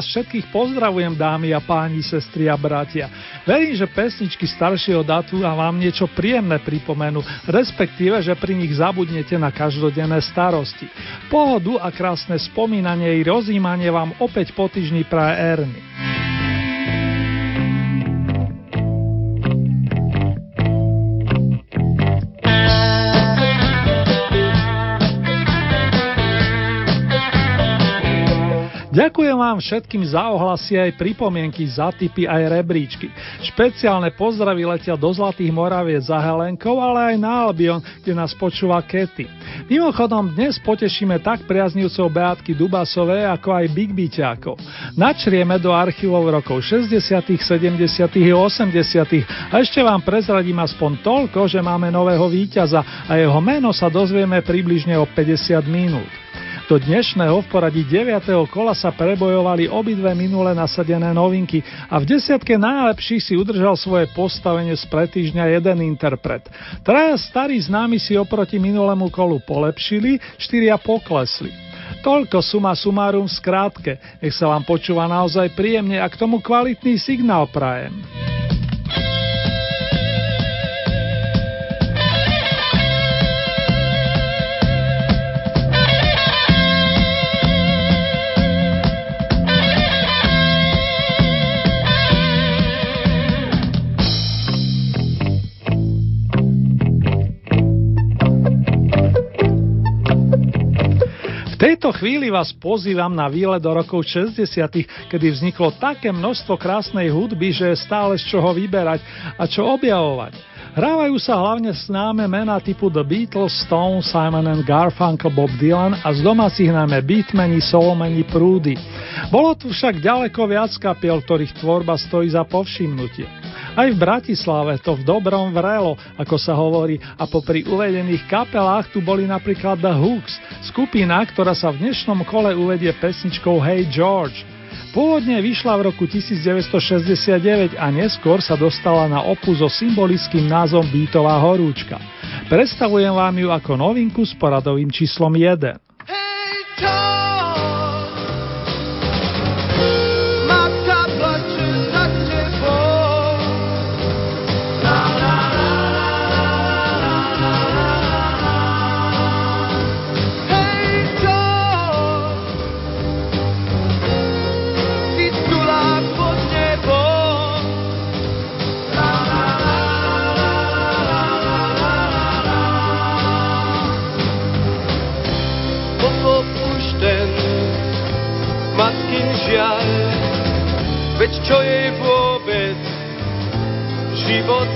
Vás všetkých pozdravujem, dámy a páni, sestry a bratia. Verím, že pesničky staršieho datu a vám niečo príjemné pripomenú, respektíve, že pri nich zabudnete na každodenné starosti. Pohodu a krásne spomínanie i rozímanie vám opäť po týždni praje Erny. Ďakujem vám všetkým za ohlasy aj pripomienky, za tipy aj rebríčky. Špeciálne pozdravy letia do Zlatých Moraviec za Helenkou, ale aj na Albion, kde nás počúva Kety. Mimochodom, dnes potešíme tak priaznivcov Beatky Dubasové, ako aj Big Byťákov. Načrieme do archívov rokov 60., 70. a 80. a ešte vám prezradím aspoň toľko, že máme nového víťaza a jeho meno sa dozvieme približne o 50 minút. Do dnešného v poradí 9. kola sa prebojovali obidve minule nasadené novinky a v desiatke najlepších si udržal svoje postavenie z pretýždňa jeden interpret. Traja starí známi si oproti minulému kolu polepšili, štyria poklesli. Toľko suma sumárum skrátke. Nech sa vám počúva naozaj príjemne a k tomu kvalitný signál prajem. Tejto chvíli vás pozývam na výlet do rokov 60., kedy vzniklo také množstvo krásnej hudby, že je stále z čoho vyberať a čo objavovať. Hrávajú sa hlavne známe mená typu The Beatles, Stone, Simon and Garfunkel, Bob Dylan a z domácich najmä Beatmeni, Soulmeni, Prúdy. Bolo tu však ďaleko viac kapiel, ktorých tvorba stojí za povšimnutie. Aj v Bratislave to v dobrom vrelo, ako sa hovorí, a popri uvedených kapelách tu boli napríklad The Hooks, skupina, ktorá sa v dnešnom kole uvedie pesničkou Hey George. Pôvodne vyšla v roku 1969 a neskôr sa dostala na opu so symbolickým názvom Beatová horúčka. Predstavujem vám ju ako novinku s poradovým číslom 1. Hey, život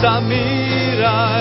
Žije však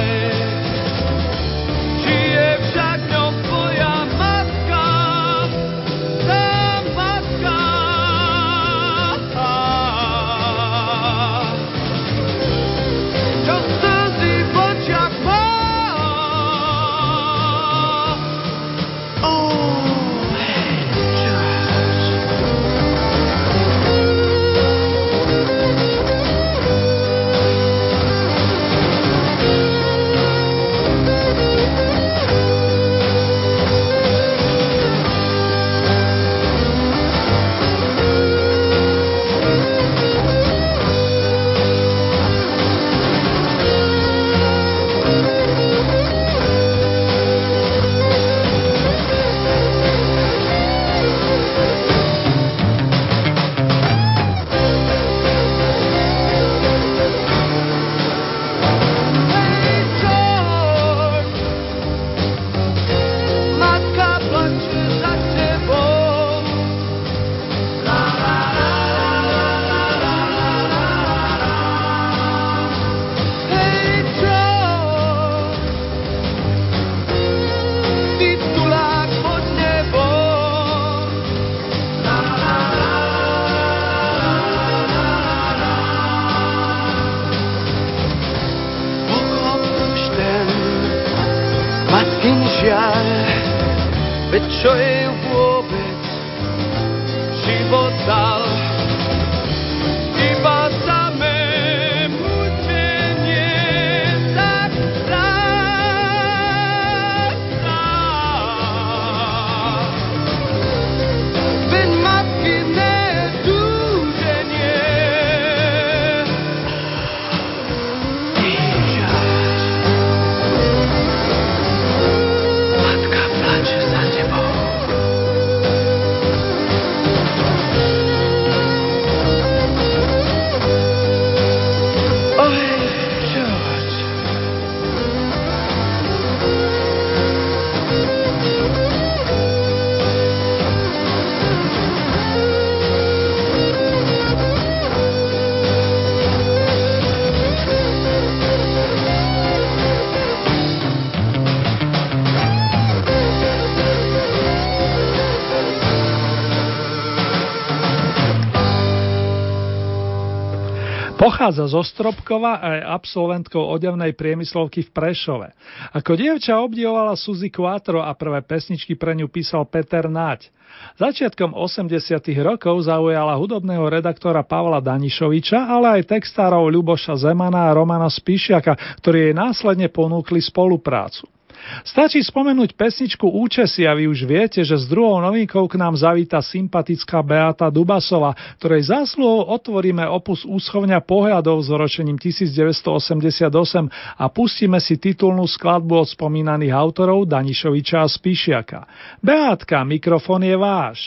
Pochádza zo Stropkova a je absolventkou odevnej priemyslovky v Prešove. Ako dievča obdivovala Suzy Quattro a prvé pesničky pre ňu písal Peter Naď. Začiatkom 80 rokov zaujala hudobného redaktora Pavla Danišoviča, ale aj textárov Ľuboša Zemana a Romana Spíšiaka, ktorí jej následne ponúkli spoluprácu. Stačí spomenúť pesničku Účesy a vy už viete, že s druhou novinkou k nám zavíta sympatická Beata Dubasova, ktorej zásluhou otvoríme opus úschovňa pohľadov s ročením 1988 a pustíme si titulnú skladbu od spomínaných autorov Danišoviča a Spíšiaka. Beátka, mikrofon je váš.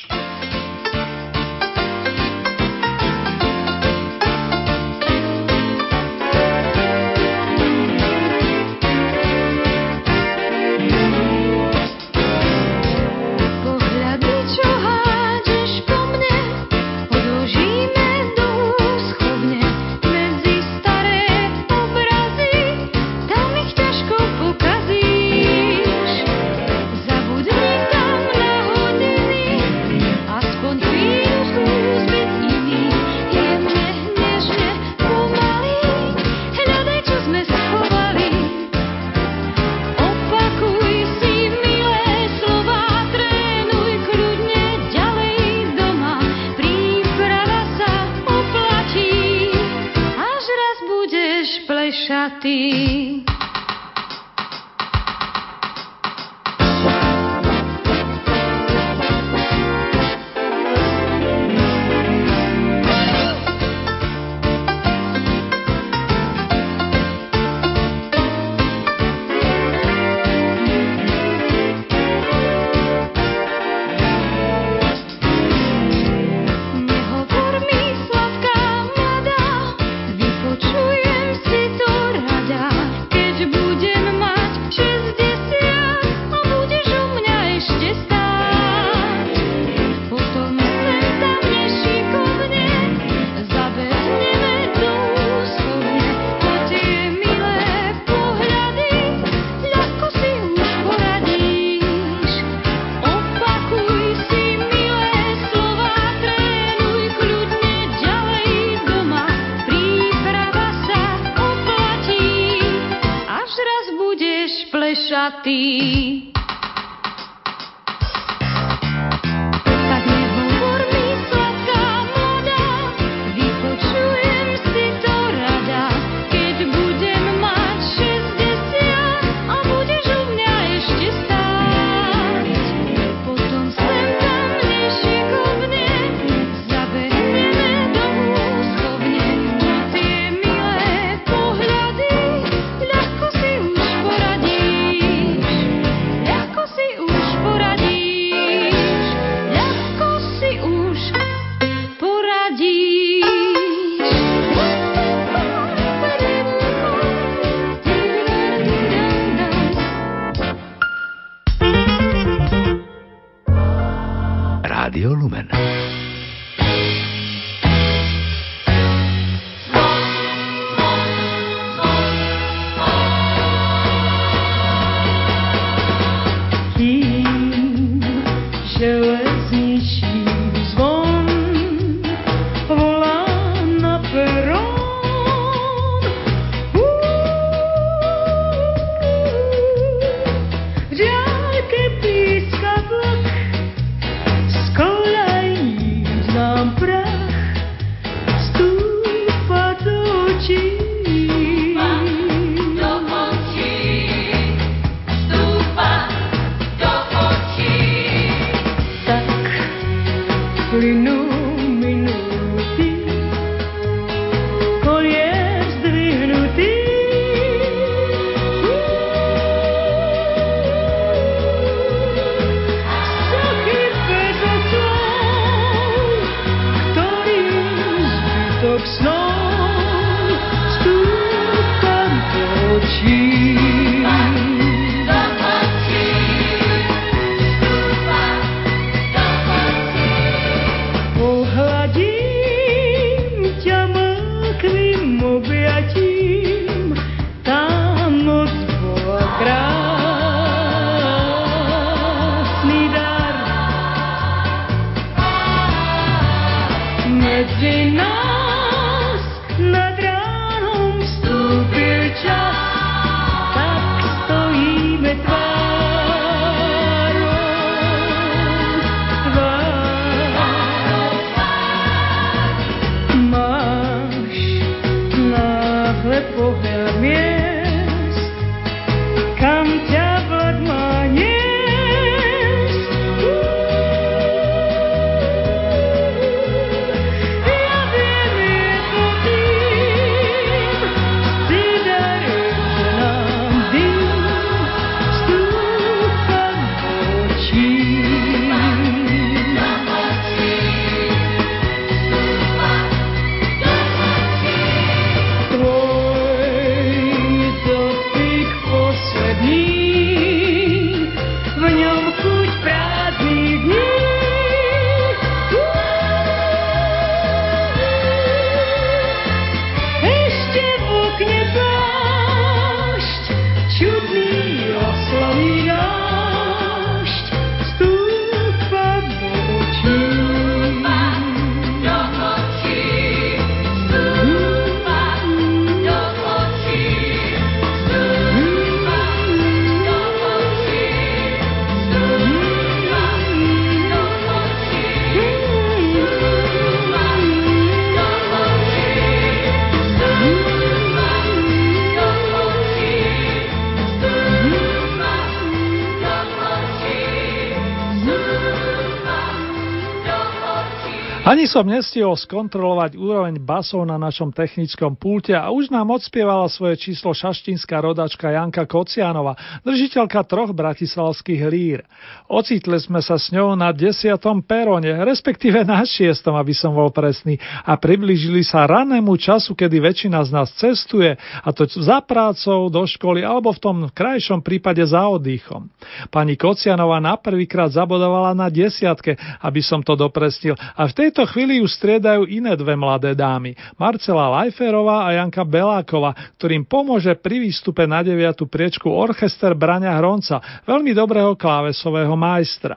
Ani som nestihol skontrolovať úroveň basov na našom technickom pulte a už nám odspievala svoje číslo šaštinská rodačka Janka Kocianova, držiteľka troch bratislavských lír. Ocitli sme sa s ňou na desiatom perone, respektíve na šiestom, aby som bol presný, a priblížili sa ranému času, kedy väčšina z nás cestuje, a to za prácou, do školy alebo v tom krajšom prípade za oddychom. Pani Kocianova na prvýkrát zabodovala na desiatke, aby som to dopresnil, a v tejto tejto chvíli ju striedajú iné dve mladé dámy, Marcela Lajferová a Janka Beláková, ktorým pomôže pri výstupe na deviatu priečku orchester Braňa Hronca, veľmi dobrého klávesového majstra.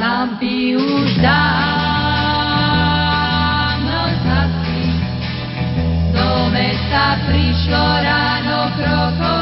Lampy už mesta prišlo ráno krokom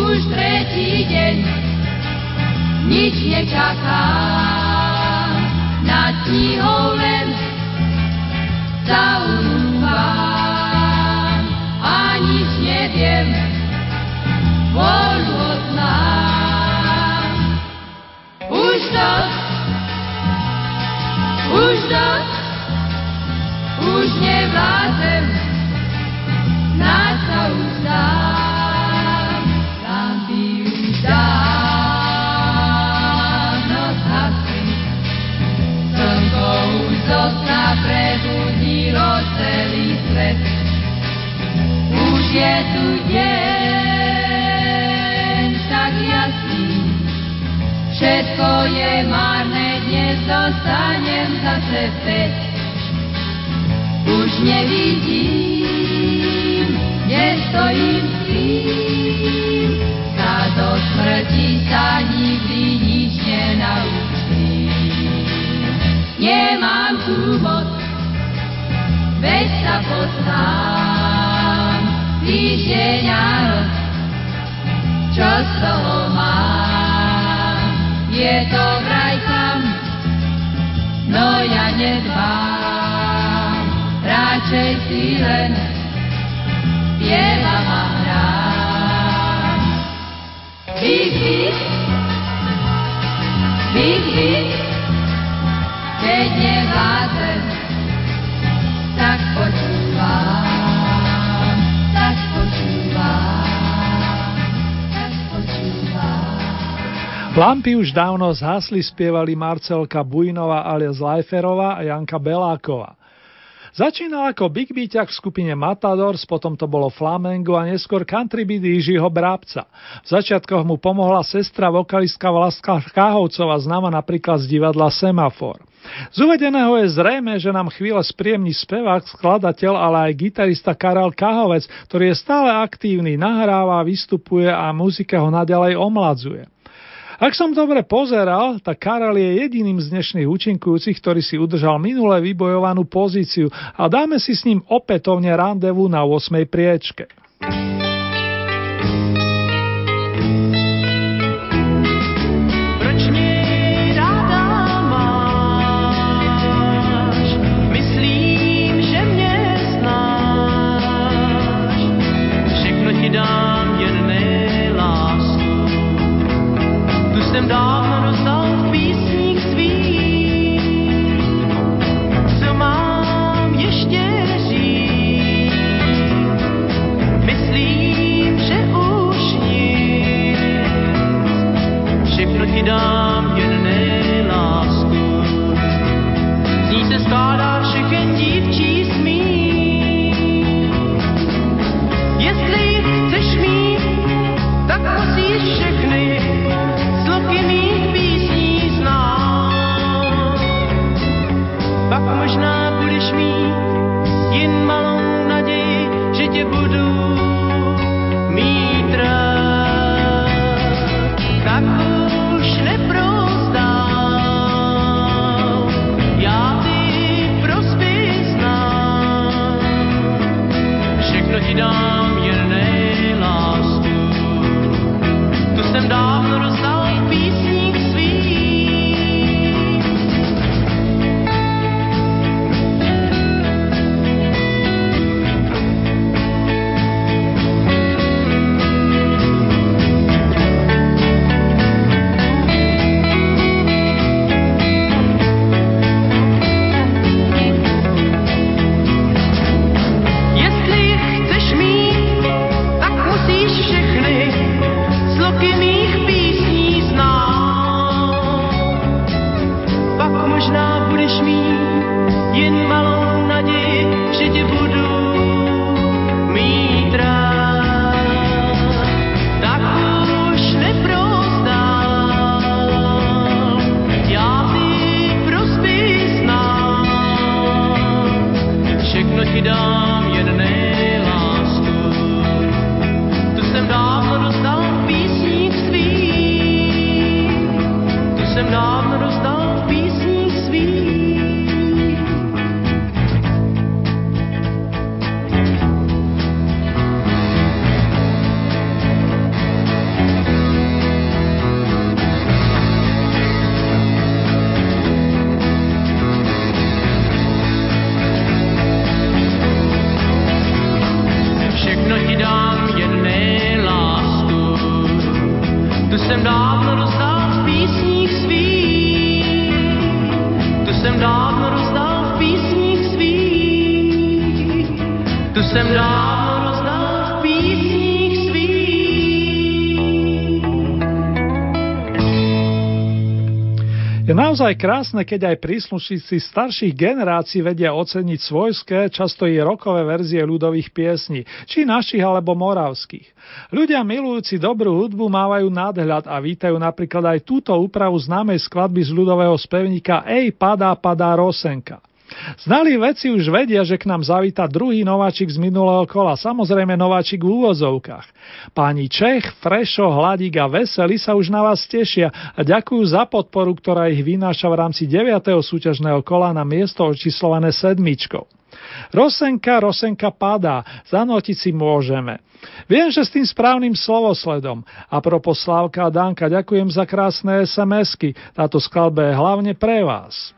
už tretí deň, nič nečakám, nad knihou len zaunúvam a nič neviem, voľu odnám. Už to, už to, už nevládzem, nás sa uzdám. Je tu deň tak jasný, všetko je márne, dnes dostanem zase späť. Už nevidím, nestojím s tým, sa do smrti sa nikdy nič nenaučím. Nemám tu moc, veď sa poznám. A noc, čo z toho mám, je to vraj tam, no ja nedbám, radšej si len spievam a hrám. Big, big, big, big, keď nevládzem, Lampy už dávno zhasli, spievali Marcelka Bujnova alias Lajferová a Janka Beláková. Začínal ako Big Beaťak v skupine Matadors, potom to bolo Flamengo a neskôr country beat Jižiho Brábca. V začiatkoch mu pomohla sestra vokalistka Vlaska Káhovcová, známa napríklad z divadla Semafor. Z uvedeného je zrejme, že nám chvíle spríjemný spevák, skladateľ, ale aj gitarista Karel Kahovec, ktorý je stále aktívny, nahráva, vystupuje a muzika ho nadalej omladzuje. Ak som dobre pozeral, tak Karel je jediným z dnešných účinkujúcich, ktorý si udržal minule vybojovanú pozíciu a dáme si s ním opätovne randevu na 8. priečke. Dám jen lásku. Z ní se skládá všechen dívčí naozaj krásne, keď aj príslušníci starších generácií vedia oceniť svojské, často i rokové verzie ľudových piesní, či našich alebo moravských. Ľudia milujúci dobrú hudbu mávajú nadhľad a vítajú napríklad aj túto úpravu známej skladby z ľudového spevníka Ej, padá, padá Rosenka. Znali veci už vedia, že k nám zavíta druhý nováčik z minulého kola, samozrejme nováčik v úvozovkách. Páni Čech, Frešo, Hladík a Veseli sa už na vás tešia a ďakujú za podporu, ktorá ich vynáša v rámci 9. súťažného kola na miesto očíslované sedmičkou. Rosenka, Rosenka padá, zanotiť si môžeme. Viem, že s tým správnym slovosledom. A propos Slávka a Danka, ďakujem za krásne SMS-ky. Táto skladba je hlavne pre vás.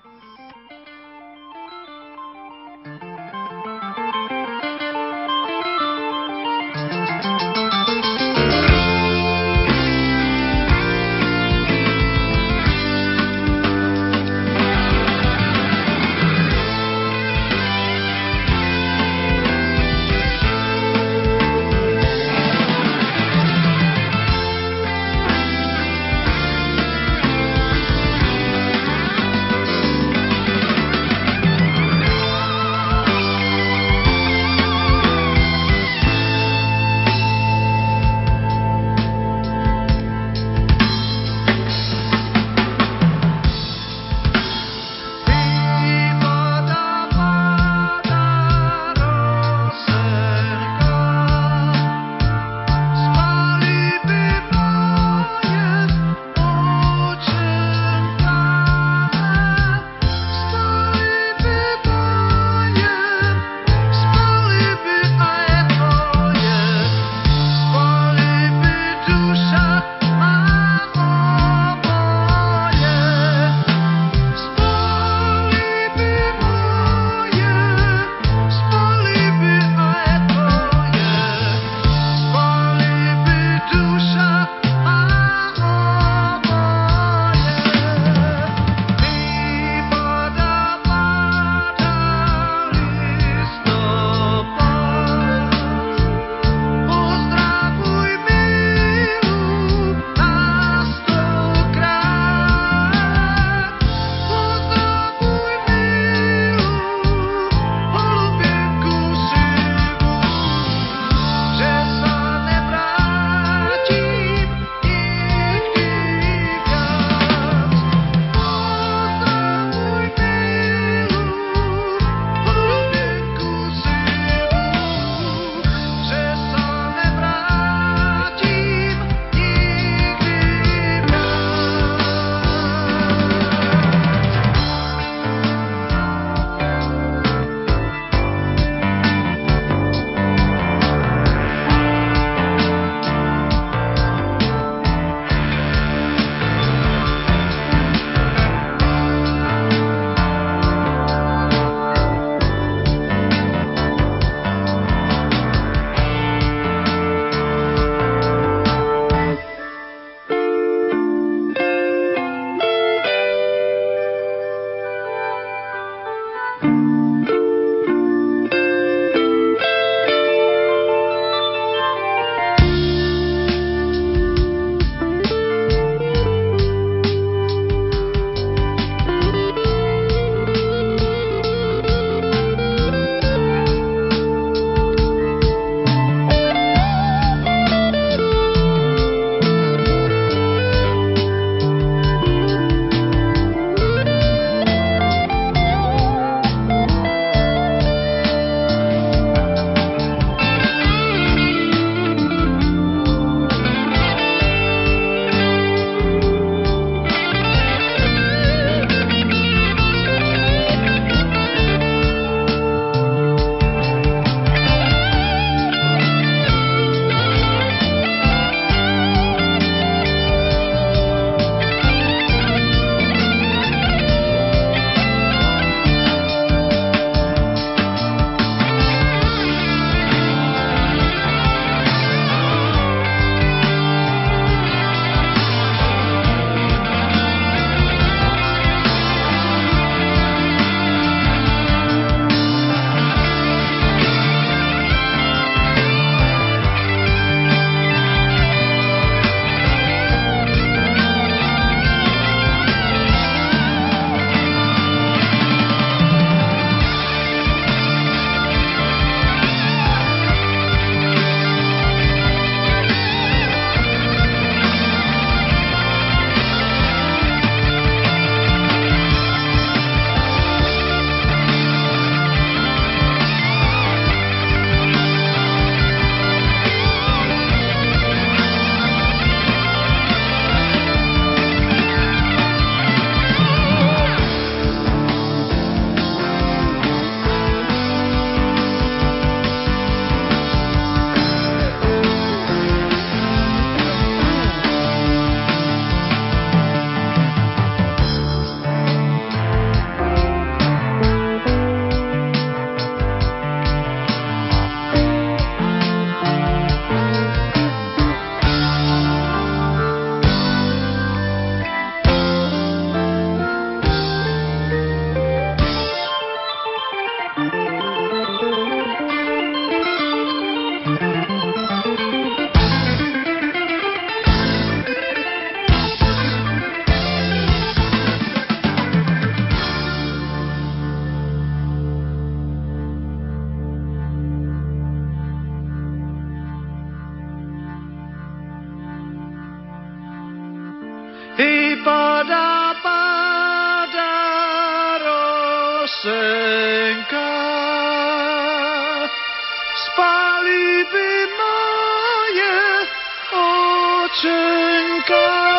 春歌。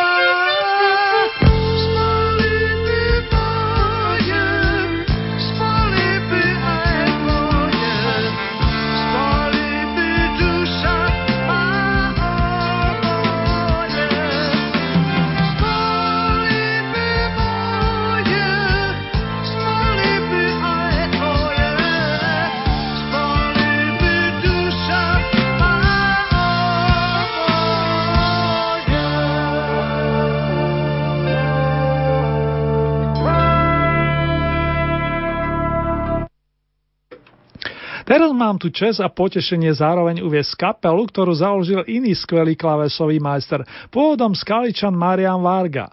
Teraz mám tu čas a potešenie zároveň uviesť kapelu, ktorú založil iný skvelý klavesový majster, pôvodom skaličan Marian Varga.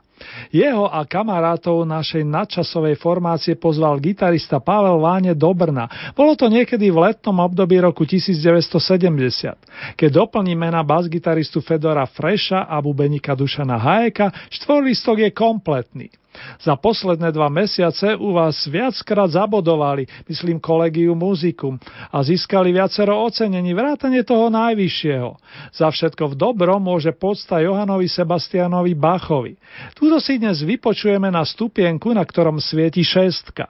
Jeho a kamarátov našej nadčasovej formácie pozval gitarista Pavel Váne do Brna. Bolo to niekedy v letnom období roku 1970. Keď doplníme na basgitaristu Fedora Freša a bubenika Dušana Hajeka, štvorlistok je kompletný. Za posledné dva mesiace u vás viackrát zabodovali, myslím kolegiu muzikum, a získali viacero ocenení, vrátane toho najvyššieho. Za všetko v dobrom môže podsta Johanovi Sebastianovi Bachovi. Tuto si dnes vypočujeme na stupienku, na ktorom svieti šestka.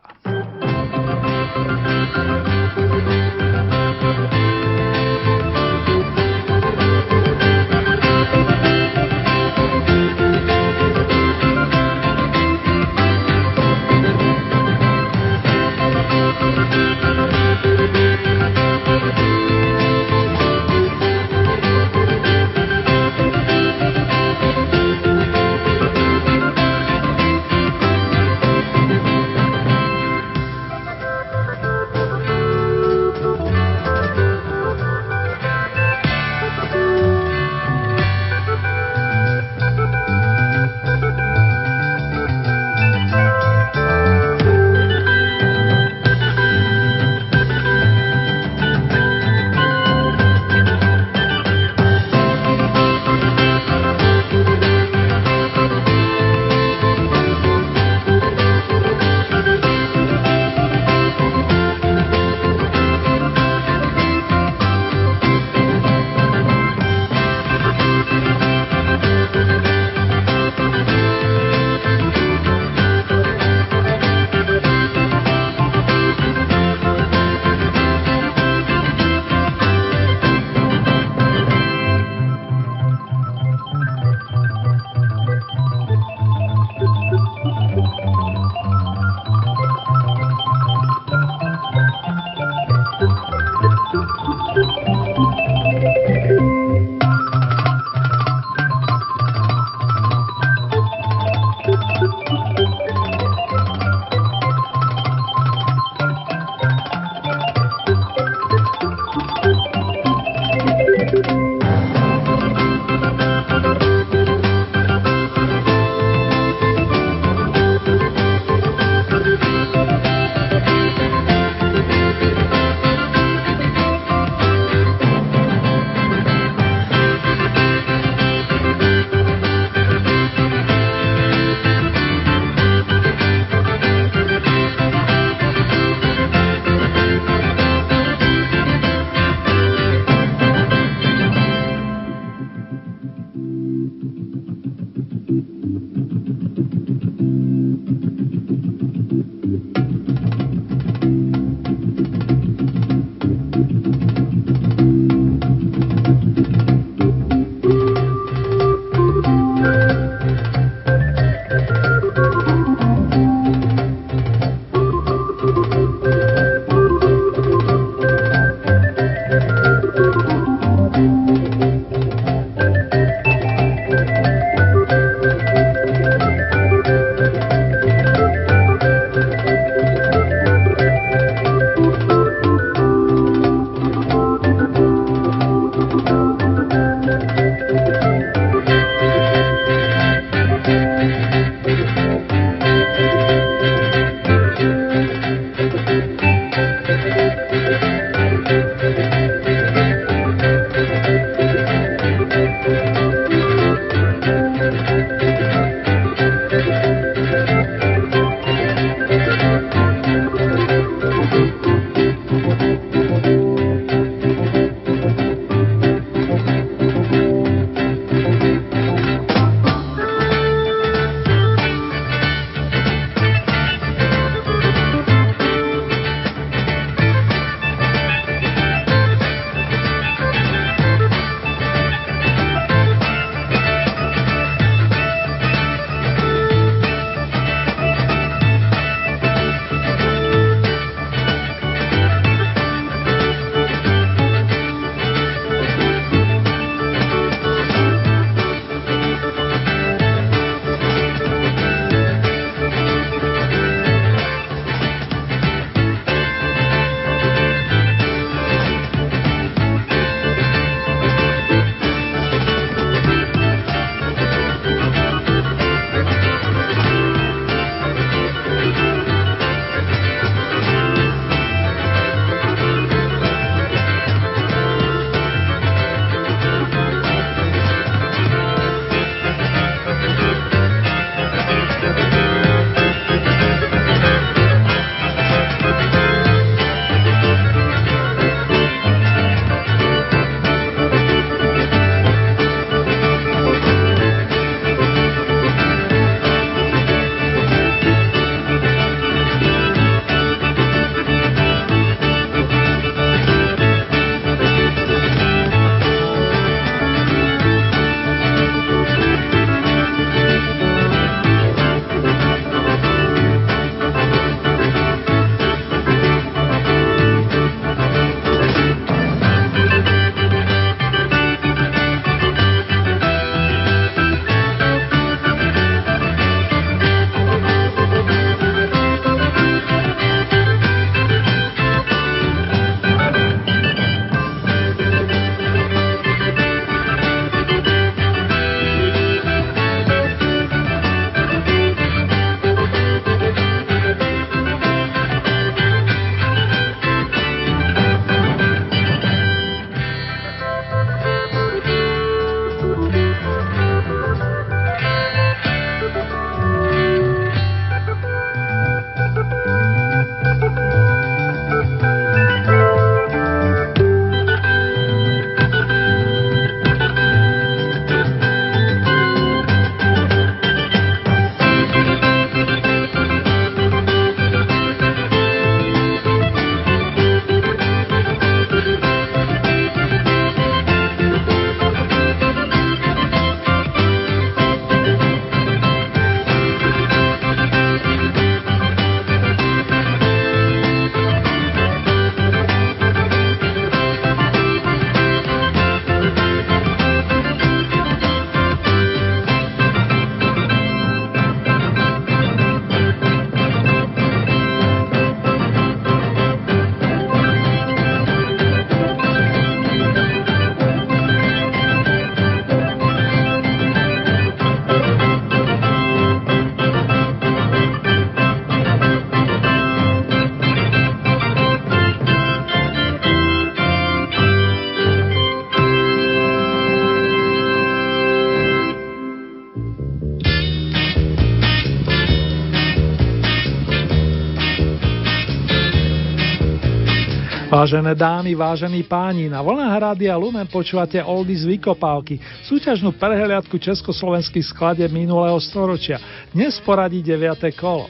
Vážené dámy, vážení páni, na vlnách Rádia Lumen počúvate Oldy z Vykopávky, súťažnú prehliadku československých skladeb minulého storočia. Dnes poradí 9. kolo.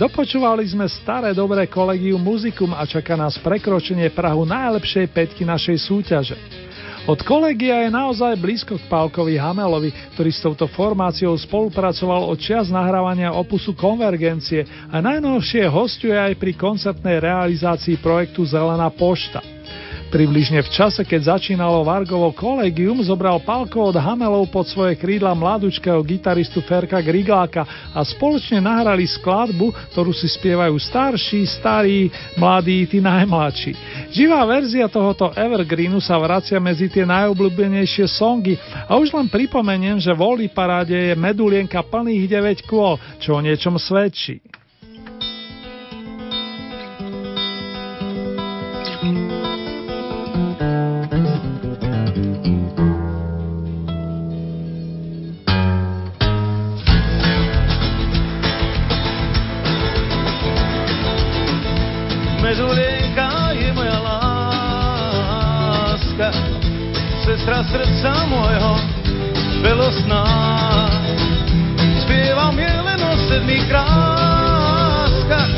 Dopočúvali sme staré dobré kolegium muzikum a čaká nás prekročenie Prahu najlepšej peťky našej súťaže. Od kolegia je naozaj blízko k Pálkovi Hamelovi, ktorý s touto formáciou spolupracoval od čias nahrávania opusu Konvergencie a najnovšie hostuje aj pri koncertnej realizácii projektu Zelená pošta. Približne v čase, keď začínalo Vargovo kolegium, zobral Palko od Hamelov pod svoje krídla mladúčkého gitaristu Ferka Grigláka a spoločne nahrali skladbu, ktorú si spievajú starší, starí, mladí, tí najmladší. Živá verzia tohoto Evergreenu sa vracia medzi tie najobľúbenejšie songy a už len pripomeniem, že v Oli paráde je medulienka plných 9 kôl, čo o niečom svedčí. Sestra srdca môjho, velosná, spievam je len o sedmi kráskach.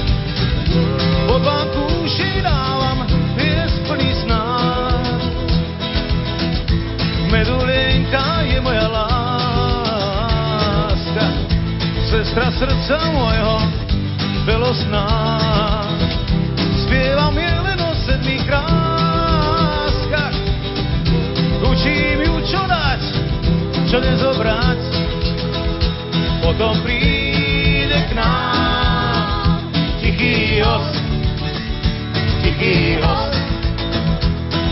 Pod vám kúši dávam pies plný sná. Medulienka je moja láska, sestra srdca môjho, velosná. čo dať, čo nezobrať, potom príde k nám tichý os, tichý os,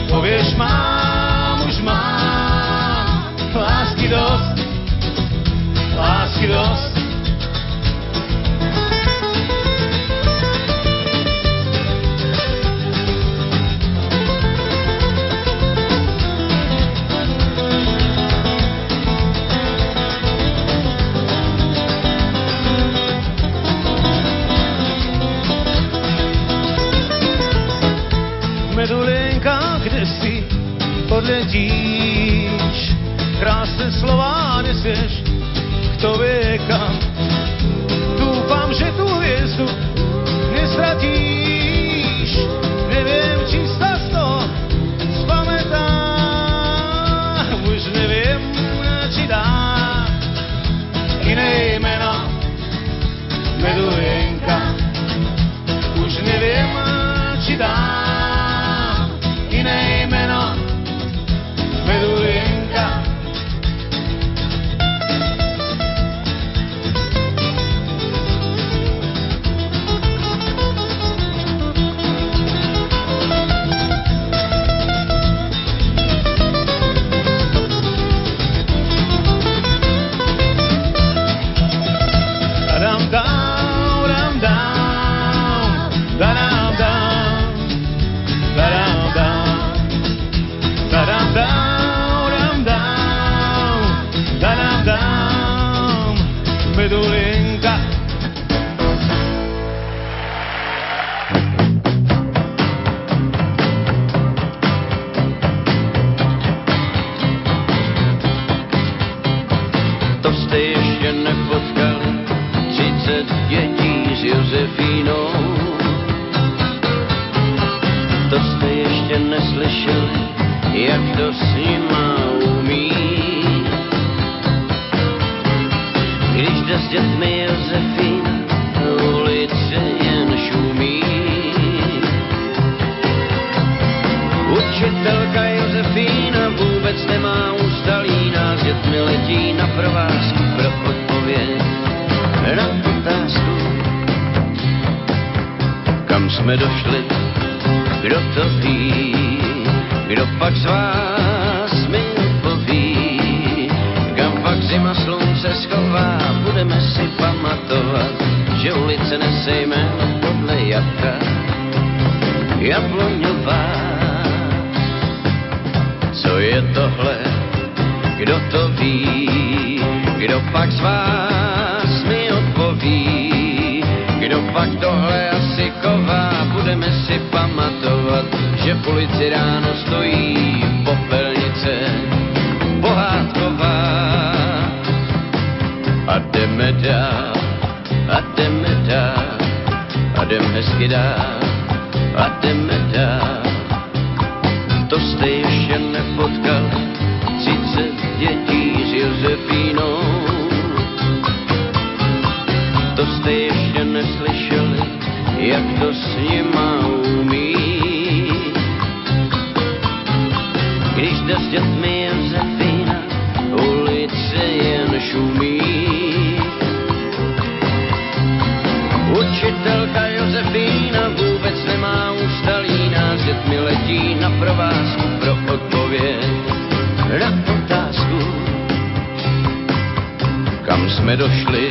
Povieš, mám, už mám, lásky dosť, lásky dosť. medulenka, kde si odletíš. Krásne slova nesieš, kto vie kam. Dúfam, že tú hviezdu nestratíš. Josefínou. To jste ještě neslyšeli, jak to s nima umí. Když jde s dětmi Josefína, ulice jen šumí. Učitelka Josefína vůbec nemá ústalí, s dětmi letí na provázku jsme došli,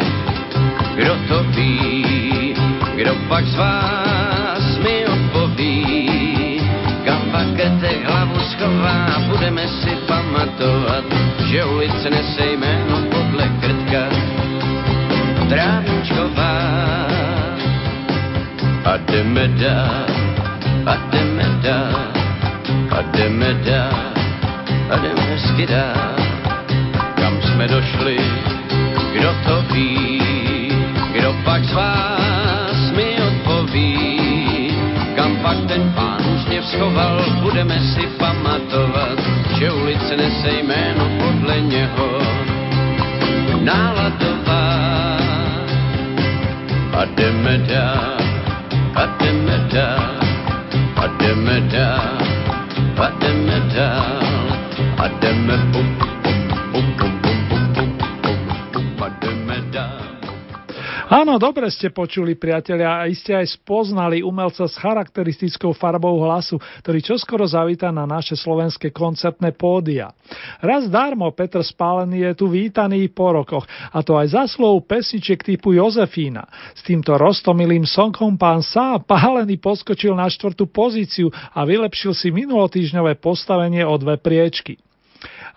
kdo to ví, kdo pak z vás mi odpoví, kam pak hlavu schová, budeme si pamatovat, že ulice nese jméno podle krtka. Trávničková. A jdeme dál, a jdeme dál, a jdeme dál, a jdeme hezky dál. Kam jsme došli, kdo to ví, kdo pak z vás mi odpoví, kam pak ten pán úsměv schoval, budeme si pamatovat, že ulice nese jméno podle něho. Náladová. A jdeme dál, a jdeme dál, a jdeme dál, a jdeme dál, a jdeme bum, Áno, dobre ste počuli, priatelia, a iste aj spoznali umelca s charakteristickou farbou hlasu, ktorý čoskoro zavíta na naše slovenské koncertné pódia. Raz darmo Petr Spálený je tu vítaný po rokoch, a to aj za slov pesničiek typu Jozefína. S týmto rostomilým sonkom pán Sá Pálený poskočil na štvrtú pozíciu a vylepšil si minulotýžňové postavenie o dve priečky.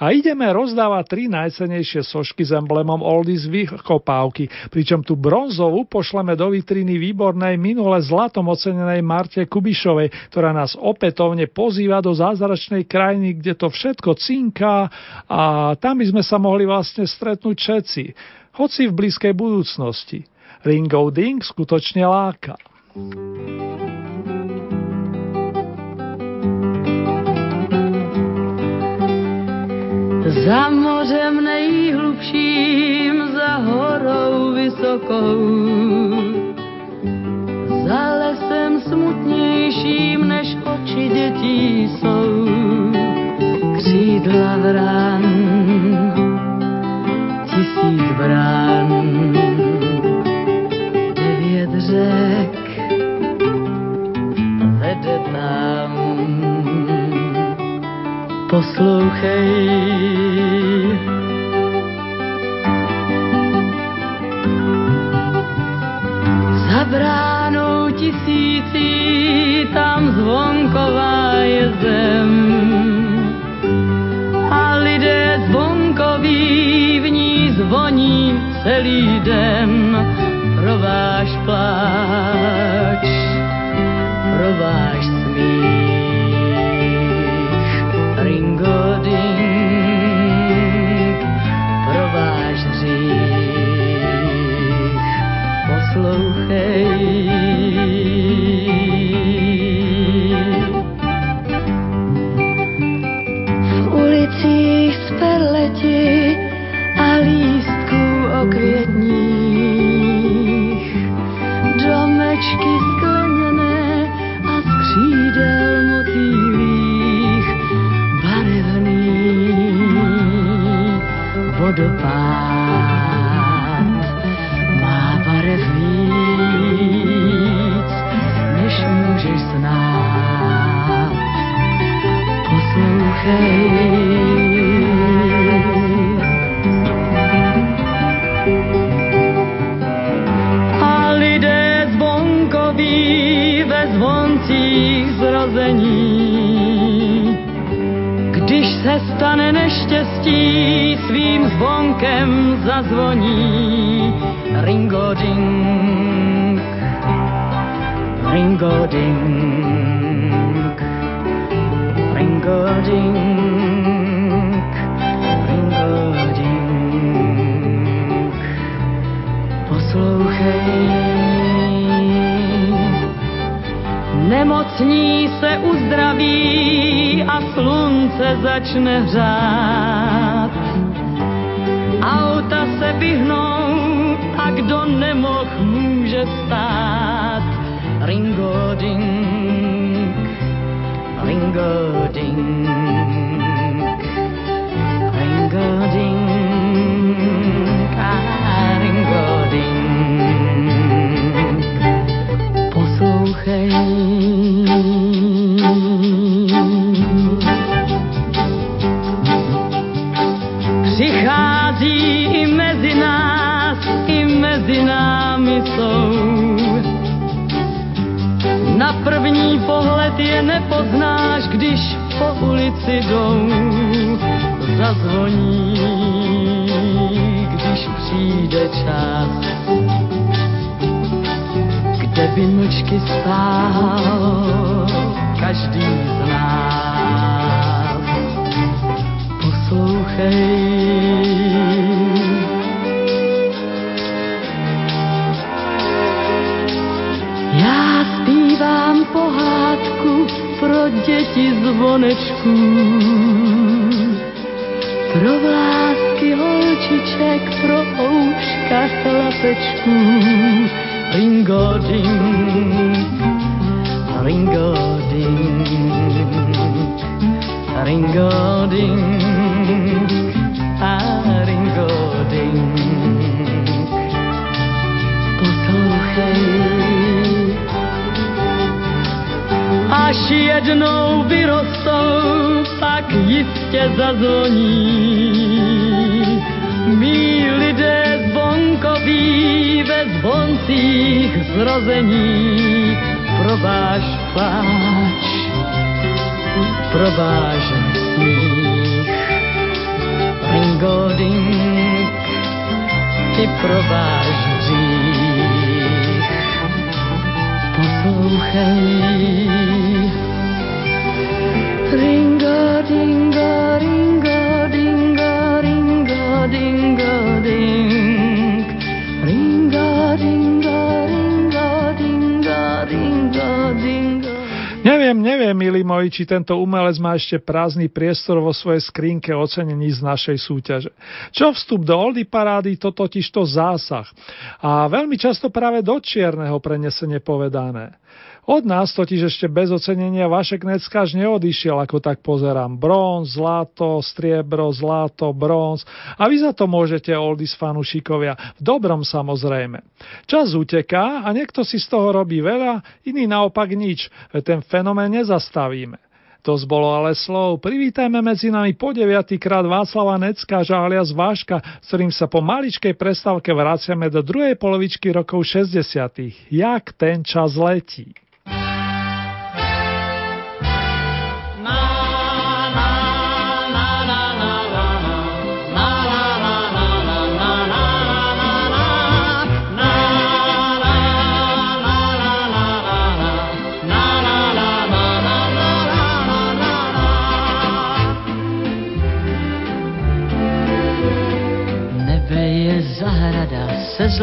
A ideme rozdávať tri najcenejšie sošky s emblemom Oldies vykopávky, pričom tu bronzovú pošleme do vitriny výbornej minule zlatom ocenenej Marte Kubišovej, ktorá nás opätovne pozýva do zázračnej krajiny, kde to všetko cinká a tam by sme sa mohli vlastne stretnúť všetci, hoci v blízkej budúcnosti. Ringo Ding skutočne láka. Za mořem nejhlubším, za horou vysokou, za lesem smutnějším, než oči dětí jsou. Křídla vran, tisíc brán, Na první pohled je nepoznáš, když po ulici jdou. Zazvoní, když přijde čas, kde by mlčky stál každý z nás. Poslouchej. Zpívám pohádku pro děti zvonečků, pro vlásky holčiček, pro ouška chlapečků. Ringo ding, ringo ding, ringo ding, a ringo ding. Poslouchej, až jednou vyrostou, pak jistě zazvoní. Mí lidé zvonkoví ve zvoncích zrození, pro váš pláč, pro váš smích. Ringo ding, i pro váš moji, či tento umelec má ešte prázdny priestor vo svojej skrinke ocenení z našej súťaže. Čo vstup do Oldy parády, to totiž to zásah. A veľmi často práve do čierneho prenesenie povedané. Od nás totiž ešte bez ocenenia Vašek Neckáš neodišiel, ako tak pozerám. Bronz, zlato, striebro, zlato, bronz. A vy za to môžete, oldies fanúšikovia. V dobrom samozrejme. Čas uteká a niekto si z toho robí veľa, iný naopak nič. Ten fenomén nezastavíme. To bolo ale slov. Privítajme medzi nami po deviatýkrát Václava Neckáža alias Váška, s ktorým sa po maličkej prestávke vraciame do druhej polovičky rokov 60. Jak ten čas letí.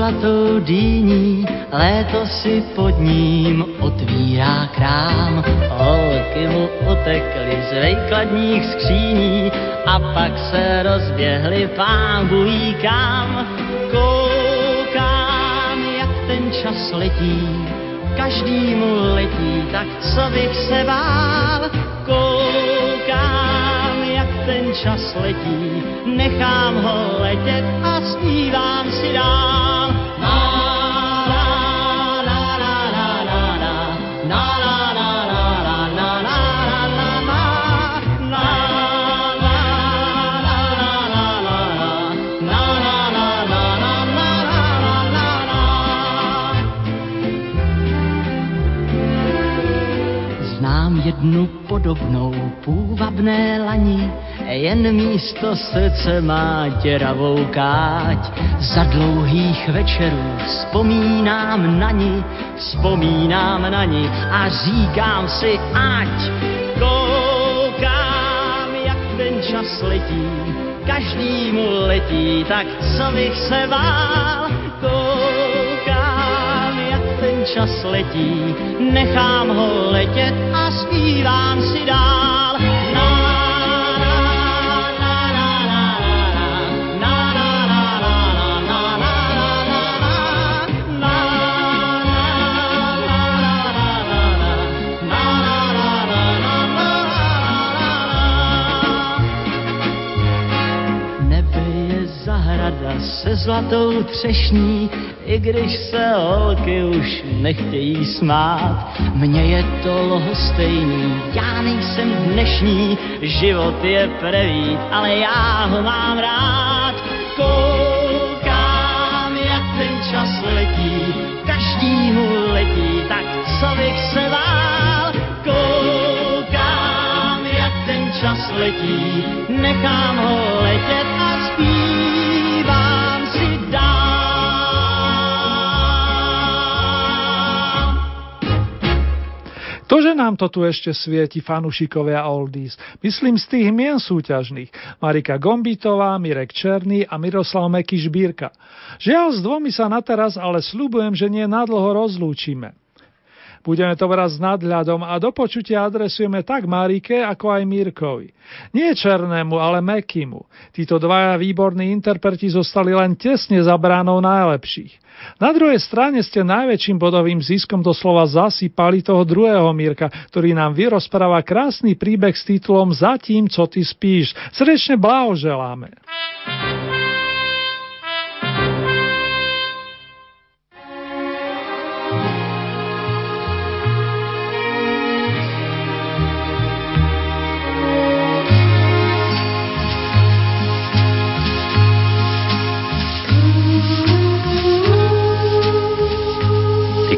Zlatou dýní, léto si pod ním otvírá krám. Holky mu utekly z vejkladních skříní a pak se rozběhly pán bují kam. Koukám, jak ten čas letí, každý mu letí, tak co bych se bál. Koukám, jak ten čas letí, nechám ho letět a zpívám si dál. Jednu podobnou půvabné lani, jen místo srdce má děravou káť. Za dlouhých večerů vzpomínám na ní, vzpomínám na ní a říkám si, ať kouká čas letí, každýmu letí, tak co bych se bál, koukám, jak ten čas letí, nechám ho letět a zpívám si dál. Na, se zlatou třešní i když se holky už nechtějí smát. Mně je to lhostejný, já nejsem dnešní, život je prevít, ale já ho mám rád. Koukám, jak ten čas letí, každýmu letí, tak co bych se bál. Koukám, jak ten čas letí, nechám ho letět To, že nám to tu ešte svieti fanúšikovia Oldies, myslím z tých mien súťažných. Marika Gombitová, Mirek Černý a Miroslav Meky Žbírka. Žiaľ, s dvomi sa na teraz, ale slúbujem, že nie nadlho rozlúčime. Budeme to brať s nadhľadom a do počutia adresujeme tak Marike, ako aj Mirkovi. Nie Černému, ale Mekimu. Títo dvaja výborní interpreti zostali len tesne za bránou najlepších. Na druhej strane ste najväčším bodovým ziskom doslova zasypali toho druhého Mirka, ktorý nám vyrozpráva krásny príbeh s titulom Zatím, co ty spíš. Srdečne blahoželáme.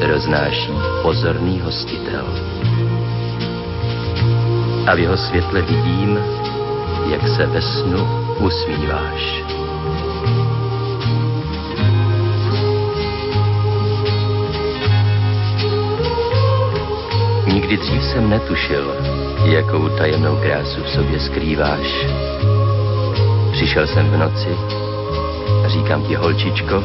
roznáší pozorný hostitel. A v jeho světle vidím, jak se ve snu usmíváš. Nikdy dřív jsem netušil, jakou tajemnou krásu v sobě skrýváš. Přišel jsem v noci a říkám ti, holčičko,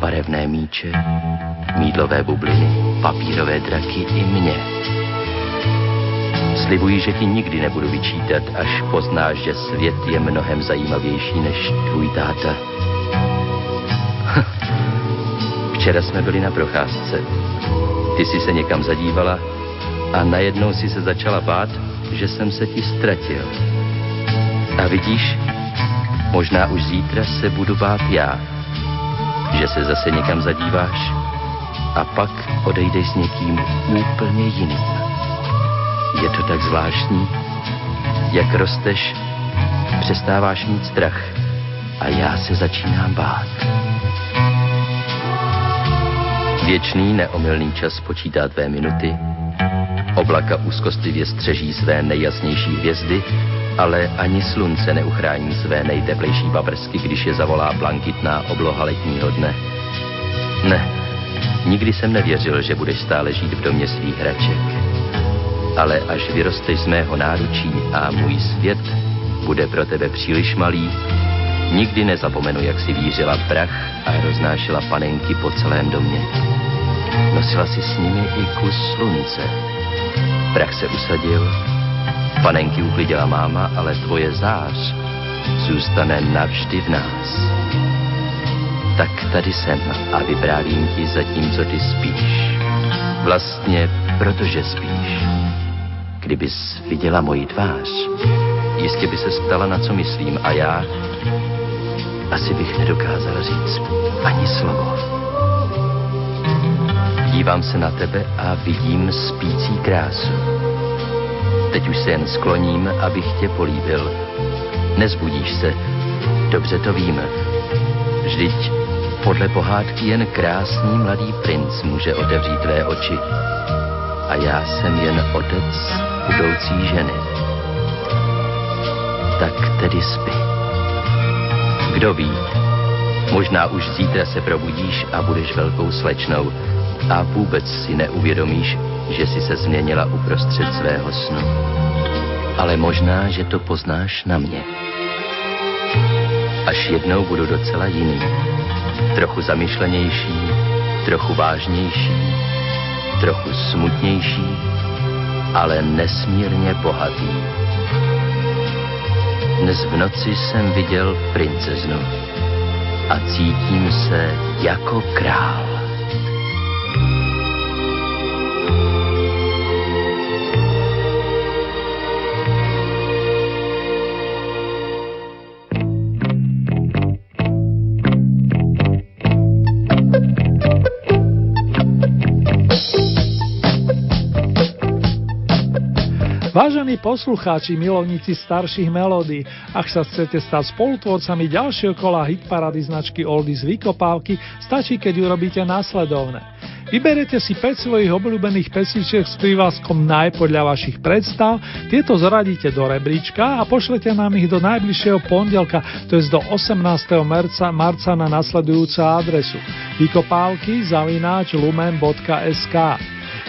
barevné míče, mídlové bubliny, papírové draky i mě. Slibuji, že ti nikdy nebudu vyčítat, až poznáš, že svět je mnohem zajímavější než tvůj táta. Včera jsme byli na procházce. Ty jsi se někam zadívala a najednou si se začala bát, že jsem se ti ztratil. A vidíš, možná už zítra se budu bát já že se zase někam zadíváš a pak odejdeš s někým úplně jiným. Je to tak zvláštní, jak rosteš, přestáváš mít strach a já se začínám bát. Věčný neomylný čas počítá tvé minuty, oblaka úzkostlivě střeží své nejjasnější hvězdy Ale ani slunce neuchrání své nejteplejší paprsky, když je zavolá blankitná obloha letního dne. Ne, nikdy jsem nevěřil, že budeš stále žít v domě svých hraček. Ale až vyrosteš z mého náručí a můj svět bude pro tebe příliš malý, nikdy nezapomenu, jak si vířila prach a roznášela panenky po celém domě. Nosila si s nimi i kus slunce. Prach se usadil, panenky uklidila máma, ale tvoje zář zůstane navždy v nás. Tak tady jsem a vyprávím ti zatímco ty spíš. Vlastně protože spíš. Kdybys viděla moji tvář, jistě by se ptala, na co myslím a já asi bych nedokázal říct ani slovo. Dívám se na tebe a vidím spící krásu. Teď už se jen skloním, abych tě políbil. Nezbudíš se, dobře to víme. Vždyť podle pohádky jen krásný mladý princ může otevřít tvé oči. A já jsem jen otec budoucí ženy. Tak tedy spí. Kdo ví, možná už zítra se probudíš a budeš velkou slečnou a vůbec si neuvědomíš, že si se změnila uprostřed svého snu. Ale možná, že to poznáš na mě. Až jednou budu docela jiný. Trochu zamyšlenější, trochu vážnější, trochu smutnější, ale nesmírně bohatý. Dnes v noci jsem viděl princeznu a cítím se jako král. Vážení poslucháči, milovníci starších melódií, ak sa chcete stať spolutvorcami ďalšieho kola hitparady značky Oldies Vykopávky, stačí, keď urobíte následovné. Vyberete si 5 svojich obľúbených pesničiek s prívlaskom naj podľa vašich predstav, tieto zradíte do rebríčka a pošlete nám ich do najbližšieho pondelka, to je do 18. marca, marca na nasledujúcu adresu vykopávky zavináč lumen.sk.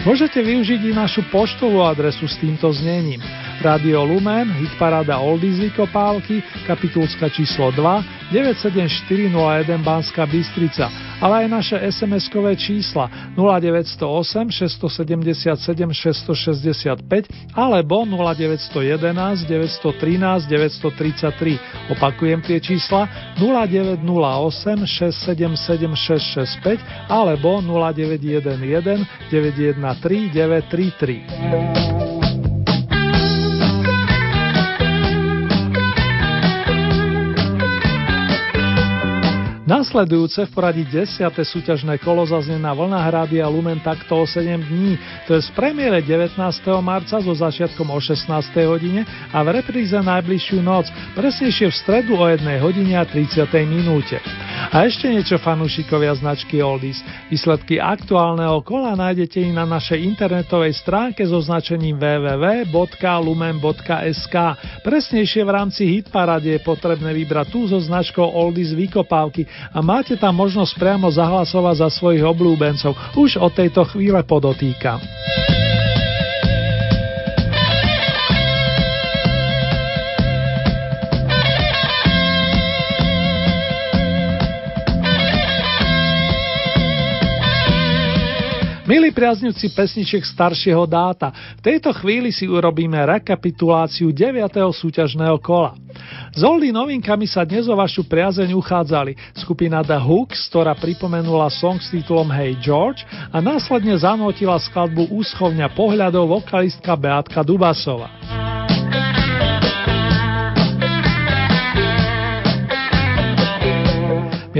Môžete využiť i našu poštovú adresu s týmto znením. Radio Lumen, hitparáda Oldies Vykopálky, kapitulska číslo 2, 97401 Banská Bystrica, ale aj naše SMS-kové čísla 0908 677 665 alebo 0911 913 933. Opakujem tie čísla 0908 677 665 alebo 0911 913 933. Nasledujúce v poradí 10. súťažné kolo zaznie na vlnách Rádia Lumen takto o 7 dní, to je z premiére 19. marca so začiatkom o 16. hodine a v repríze najbližšiu noc, presnejšie v stredu o 1 hodine a 30. minúte. A ešte niečo fanúšikovia značky Oldies. Výsledky aktuálneho kola nájdete i na našej internetovej stránke so značením www.lumen.sk. Presnejšie v rámci hitparade je potrebné vybrať tú so značkou Oldies Vykopávky a máte tam možnosť priamo zahlasovať za svojich obľúbencov. Už od tejto chvíle podotýkam. Milí priaznivci pesničiek staršieho dáta, v tejto chvíli si urobíme rekapituláciu 9. súťažného kola. S Oldy novinkami sa dnes o vašu priazeň uchádzali skupina The Hooks, ktorá pripomenula song s titulom Hey George a následne zanotila skladbu Úschovňa pohľadov vokalistka Beatka Dubasova.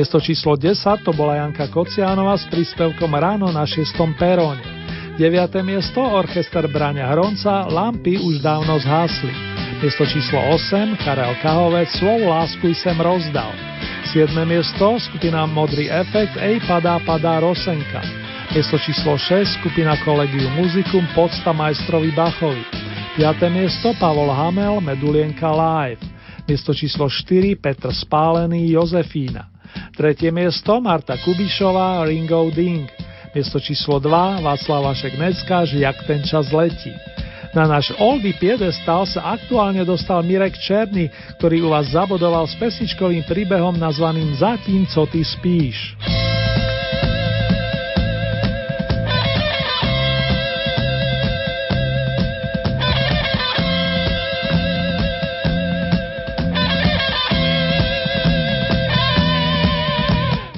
Miesto číslo 10 to bola Janka Kociánova s príspevkom Ráno na 6. peróne. 9. miesto orchester Braňa Hronca Lampy už dávno zhásli. Miesto číslo 8 Karel Kahovec Svou lásku sem rozdal. 7. miesto skupina Modrý efekt Ej padá padá Rosenka. Miesto číslo 6 skupina Collegium Musicum Podsta majstrovi Bachovi. 5. 5. miesto Pavol Hamel, Medulienka Live. Miesto číslo 4 Petr Spálený, Jozefína. Tretie miesto Marta Kubišová, Ringo Ding. Miesto číslo 2 Václav Vašek Neckáš, Jak ten čas letí. Na náš Oldy piedestal sa aktuálne dostal Mirek Černý, ktorý u vás zabodoval s pesničkovým príbehom nazvaným Zatím, co ty spíš.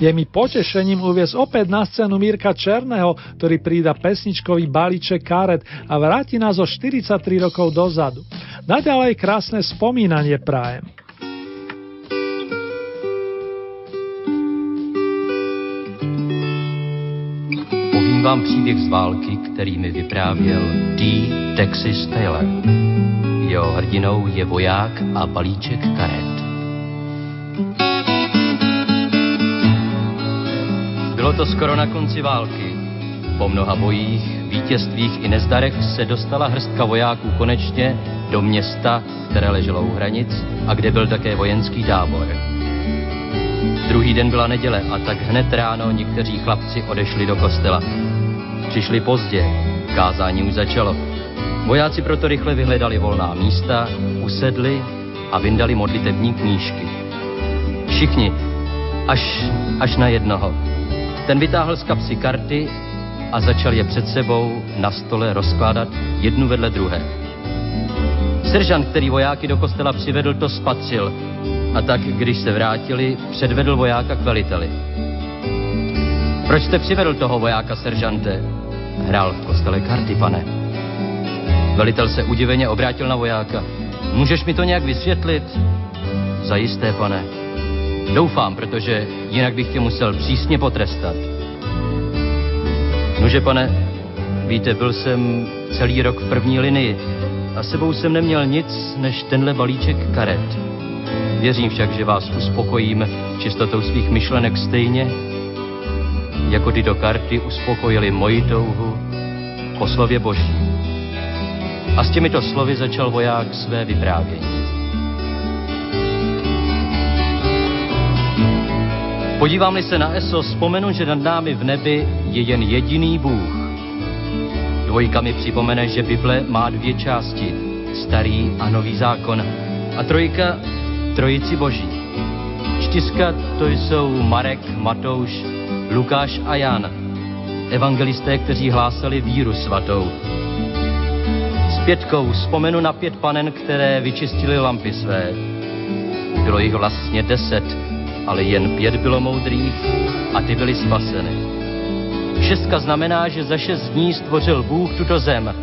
Je mi potešením uviesť opäť na scénu Mirka Černého, ktorý prída pesničkový balíček karet a vráti nás o 43 rokov dozadu. Naďalej krásne spomínanie prajem. Povím vám příběh z války, který mi vyprávěl D. Texas Taylor. Jeho hrdinou je voják a balíček karet. Bylo to skoro na konci války. Po mnoha bojích, vítězstvích i nezdarech se dostala hrstka vojáků konečně do města, které leželo u hranic a kde byl také vojenský tábor. Druhý den byla neděle a tak hned ráno někteří chlapci odešli do kostela. Přišli pozdě, kázání už začalo. Vojáci proto rychle vyhledali volná místa, usedli a vyndali modlitební knížky. Všichni, až, až na jednoho. Ten vytáhl z kapsy karty a začal je před sebou na stole rozkládat jednu vedle druhé. Seržant, který vojáky do kostela přivedl, to spatřil a tak, když se vrátili, předvedl vojáka k veliteli. Proč jste přivedl toho vojáka, seržante? Hrál v kostele karty, pane. Velitel se udiveně obrátil na vojáka. Můžeš mi to nějak vysvětlit? Zajisté, pane. Doufám, protože jinak bych tě musel přísně potrestat. Nože, pane, víte, byl jsem celý rok v první linii a sebou jsem neměl nic než tenhle balíček karet. Věřím však, že vás uspokojím čistotou svých myšlenek stejně, jako tyto karty uspokojily moji touhu po slově Boží. A s těmito slovy začal voják své vyprávění. Podívám-li se na ESO, vzpomenu, že nad námi v nebi je jen jediný Bůh. Dvojka mi připomene, že Bible má dvě části, starý a nový zákon. A trojka, trojici boží. Čtyřka to jsou Marek, Matouš, Lukáš a Jan. Evangelisté, kteří hlásali víru svatou. S pětkou vzpomenu na pět panen, které vyčistili lampy své. Bylo jich vlastně deset, ale jen pět bylo moudrých a ty byly spaseny. Šestka znamená, že za šest dní stvořil Bůh tuto zem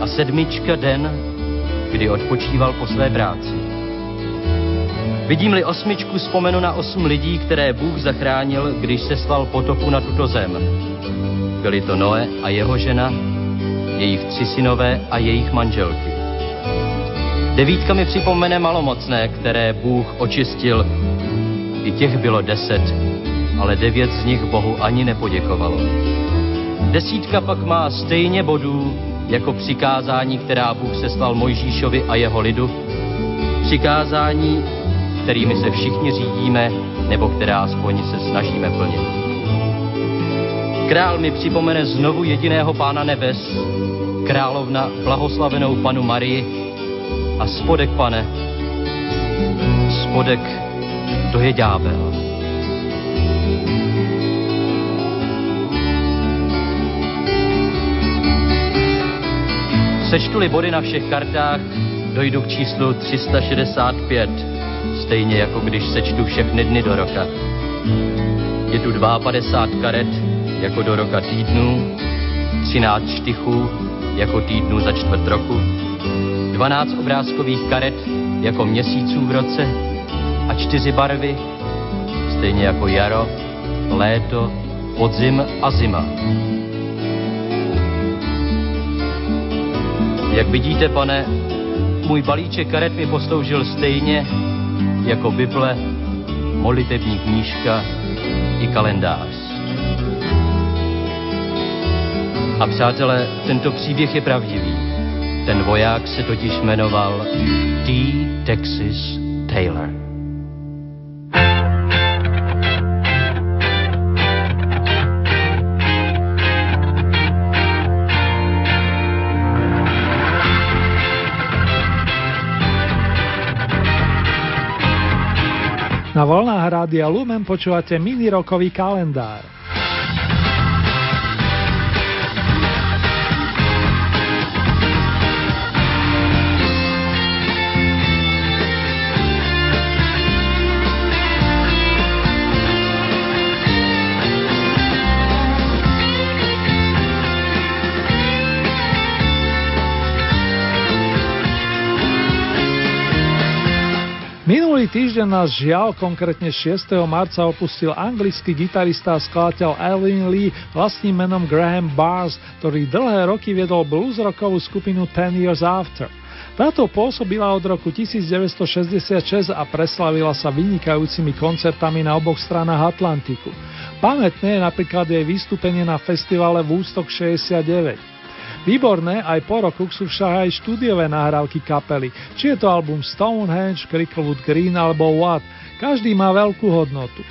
a sedmička den, kdy odpočíval po své práci. Vidím-li osmičku, vzpomenu na osm lidí, které Bůh zachránil, když se sval potopu na tuto zem. Byli to Noe a jeho žena, jejich tři synové a jejich manželky. Devítka mi připomene malomocné, které Bůh očistil i těch bylo deset, ale devět z nich Bohu ani nepoděkovalo. Desítka pak má stejně bodů jako přikázání, která Bůh seslal Mojžíšovi a jeho lidu. Přikázání, kterými se všichni řídíme, nebo která aspoň se snažíme plnit. Král mi připomene znovu jediného pána nebes, královna blahoslavenou panu Marii a spodek, pane, spodek to je ďábel. Sečtu-li body na všech kartách, dojdu k číslu 365, stejně jako když sečtu všechny dny do roka. Je tu 52 karet jako do roka týdnů, 13 štychů jako týdnů za čtvrt roku, 12 obrázkových karet jako měsíců v roce a čtyři barvy, stejně jako jaro, léto, podzim a zima. Jak vidíte, pane, můj balíček karet mi posloužil stejně jako Bible, modlitební knížka i kalendář. A přátelé, tento příběh je pravdivý. Ten voják se totiž jmenoval T. Texas Taylor. Rádia Lumen počúvate mini rokový kalendár. Týždeň nás žiaľ, konkrétne 6. marca opustil anglický gitarista a skladateľ Alvin Lee vlastným menom Graham Bars, ktorý dlhé roky viedol blues rockovú skupinu Ten Years After. Táto pôsobila od roku 1966 a preslavila sa vynikajúcimi koncertami na oboch stranách Atlantiku. Pamätné je napríklad jej vystúpenie na festivale Woodstock 69. Výborné, aj po roku sú však aj štúdiové nahrávky kapely, či je to album Stonehenge, Cricklewood Green alebo What, každý má veľkú hodnotu.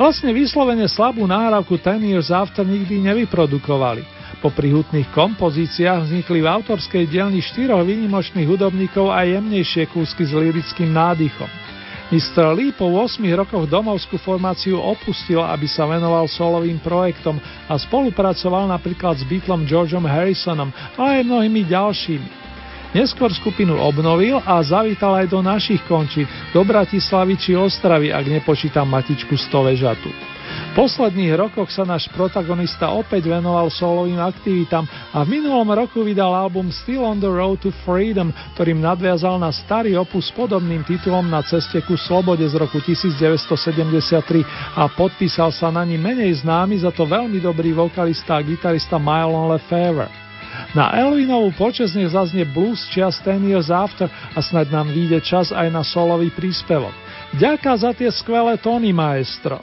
Vlastne vyslovene slabú nahrávku Ten Years After nikdy nevyprodukovali. Po prihutných kompozíciách vznikli v autorskej dielni štyroch výnimočných hudobníkov aj jemnejšie kúsky s lirickým nádychom. Mr. Lee po 8 rokoch domovskú formáciu opustil, aby sa venoval solovým projektom a spolupracoval napríklad s Beatlom Georgeom Harrisonom, ale aj mnohými ďalšími. Neskôr skupinu obnovil a zavítal aj do našich končí, do Bratislavy či Ostravy, ak nepočítam matičku Stovežatu. V posledných rokoch sa náš protagonista opäť venoval solovým aktivitám a v minulom roku vydal album Still on the Road to Freedom, ktorým nadviazal na starý opus s podobným titulom na ceste ku slobode z roku 1973 a podpísal sa na ním menej známy, za to veľmi dobrý vokalista a gitarista Mylon Lefevre. Na Elvinovú počas nech zaznie blues čias Ten Years After a snaď nám vyjde čas aj na solový príspevok. Ďaká za tie skvelé tóny, maestro.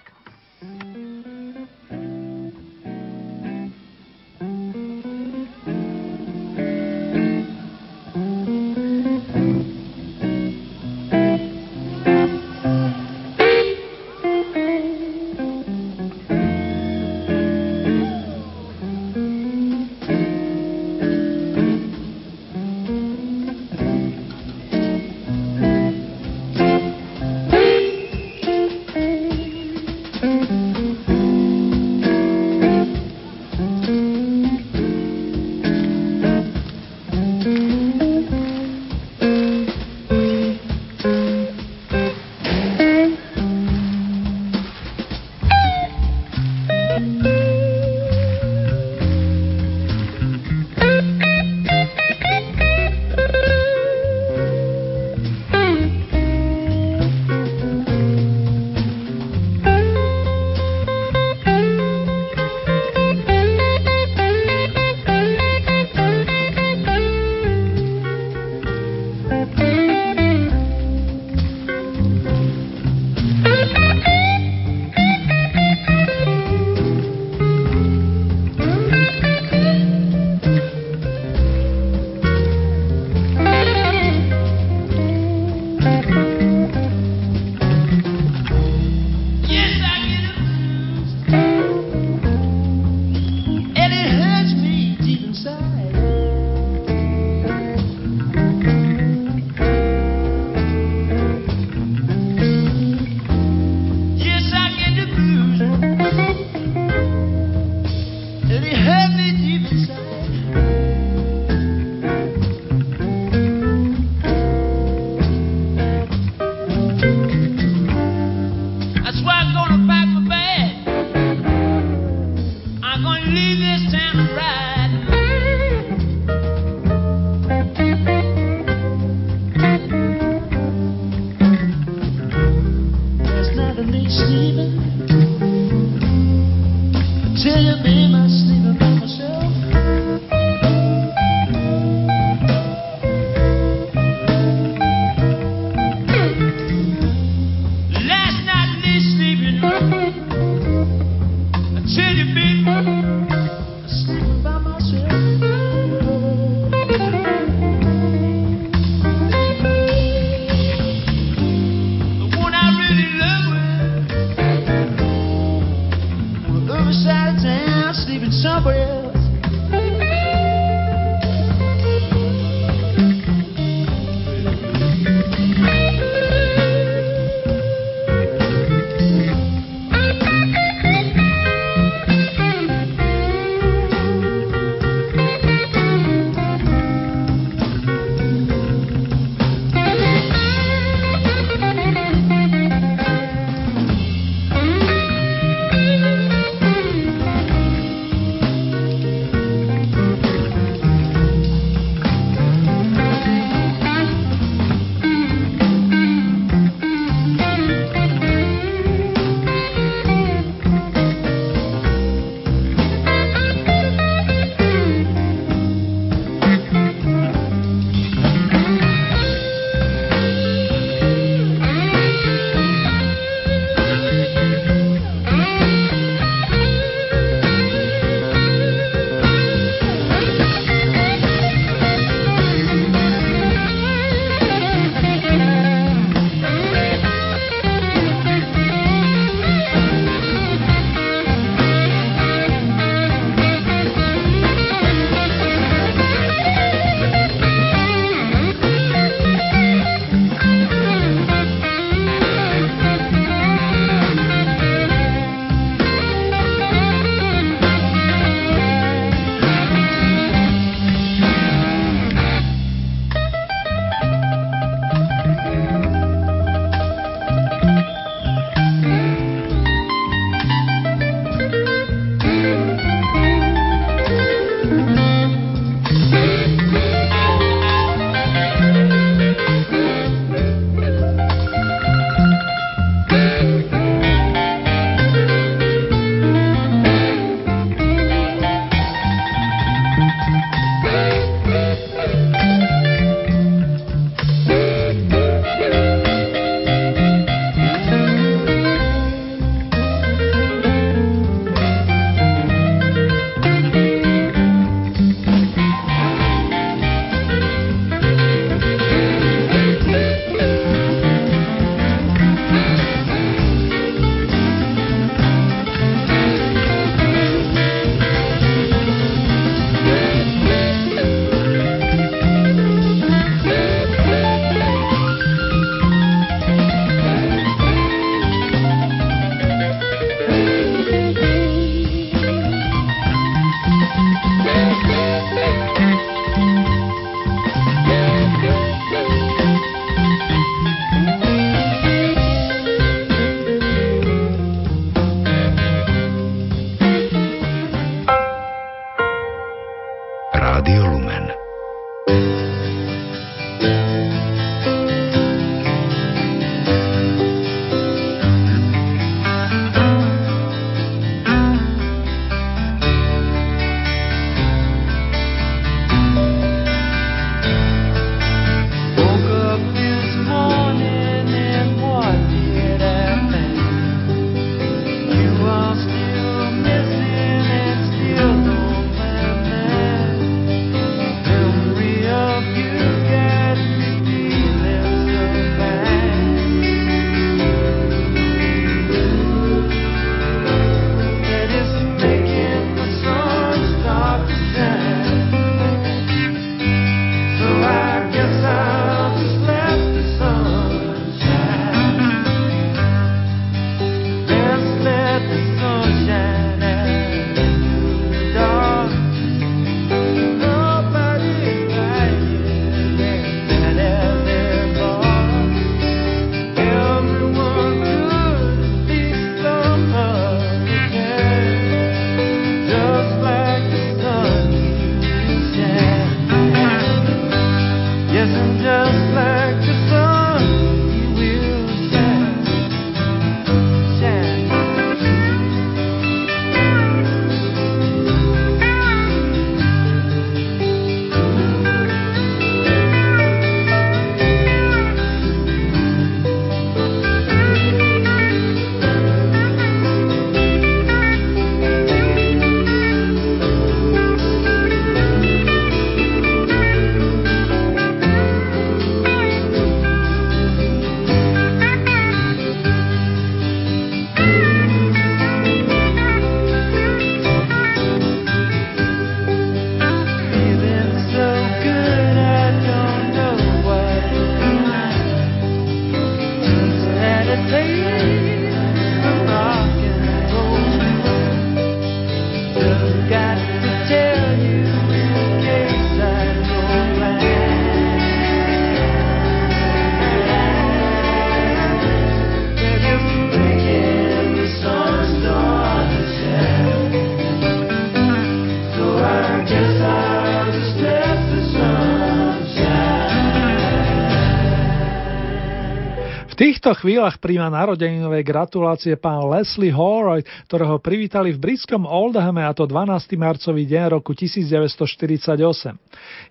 Týchto chvíľach príjma narodeninové gratulácie pán Leslie Holroyd, ktorého privítali v britskom Oldhame a to 12. marcový deň roku 1948.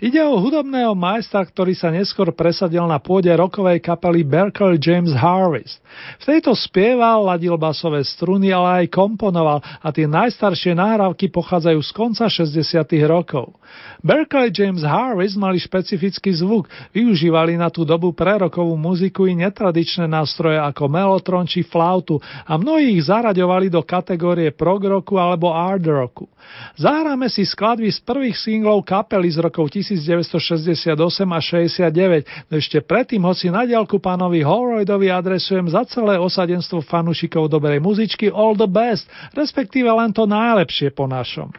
Ide o hudobného majstra, ktorý sa neskôr presadil na pôde rokovej kapely Berkeley James Harvest. V tejto spieval, ladil basové struny, ale aj komponoval a tie najstaršie nahrávky pochádzajú z konca 60. rokov. Berkeley James Harris mali špecifický zvuk, využívali na tú dobu prerokovú muziku i netradičné nástroje ako melotron či flautu a mnohí ich zaraďovali do kategórie prog roku alebo art roku. Zahráme si skladby z prvých singlov kapely z rokov 1968 a 69, no ešte predtým, hoci na diálku pánovi Holroydovi adresujem za celé osadenstvo fanúšikov dobrej muzičky All the Best, respektíve len to najlepšie po našom.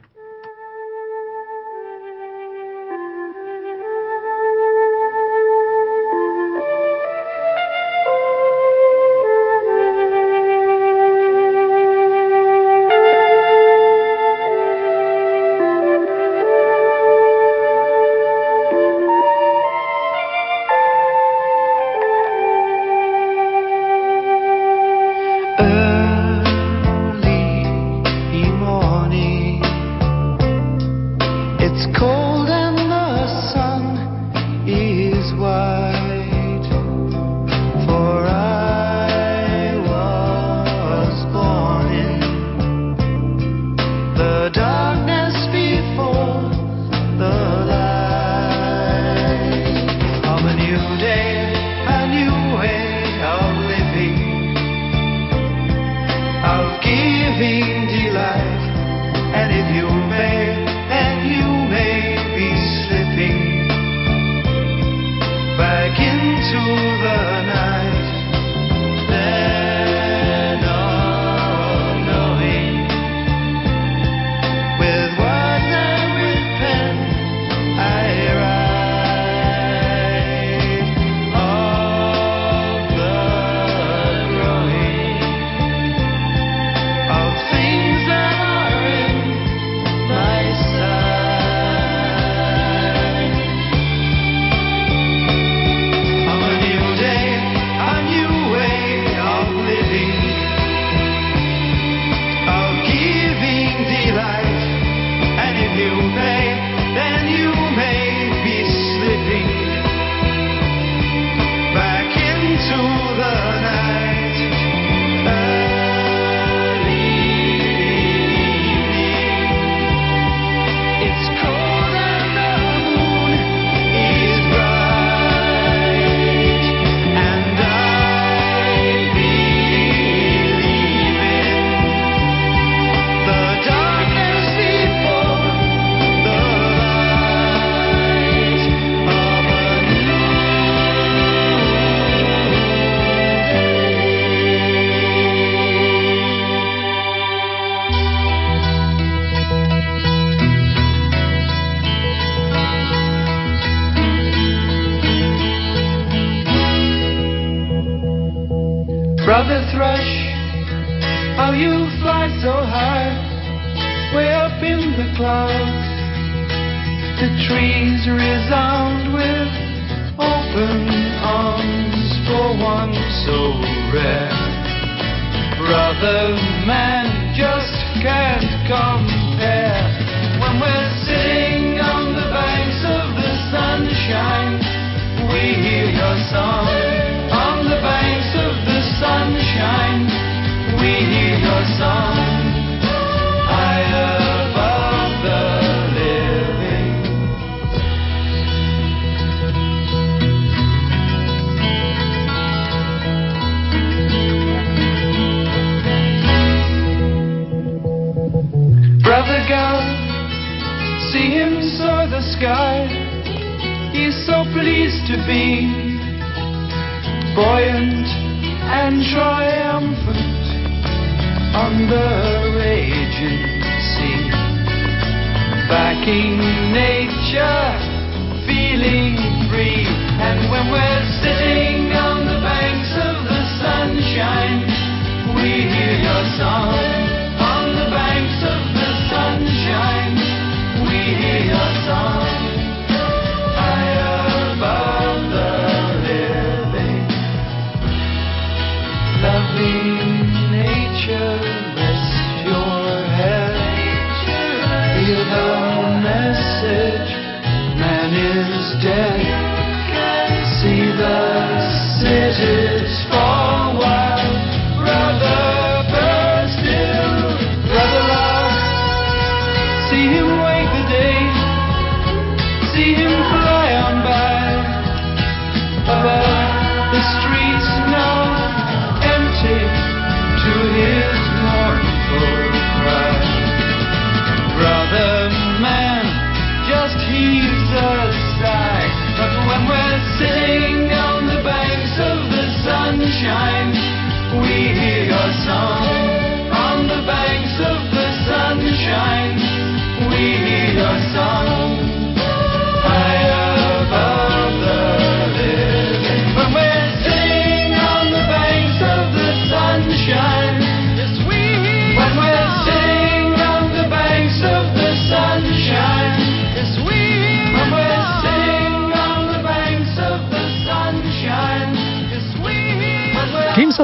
compare when we're sitting on the banks of the sunshine. We hear your song on the banks of the sunshine. We hear your song. pleased to be buoyant and triumphant on the raging sea. Backing nature, feeling free. And when we're sitting on the banks of the sunshine, we hear your song.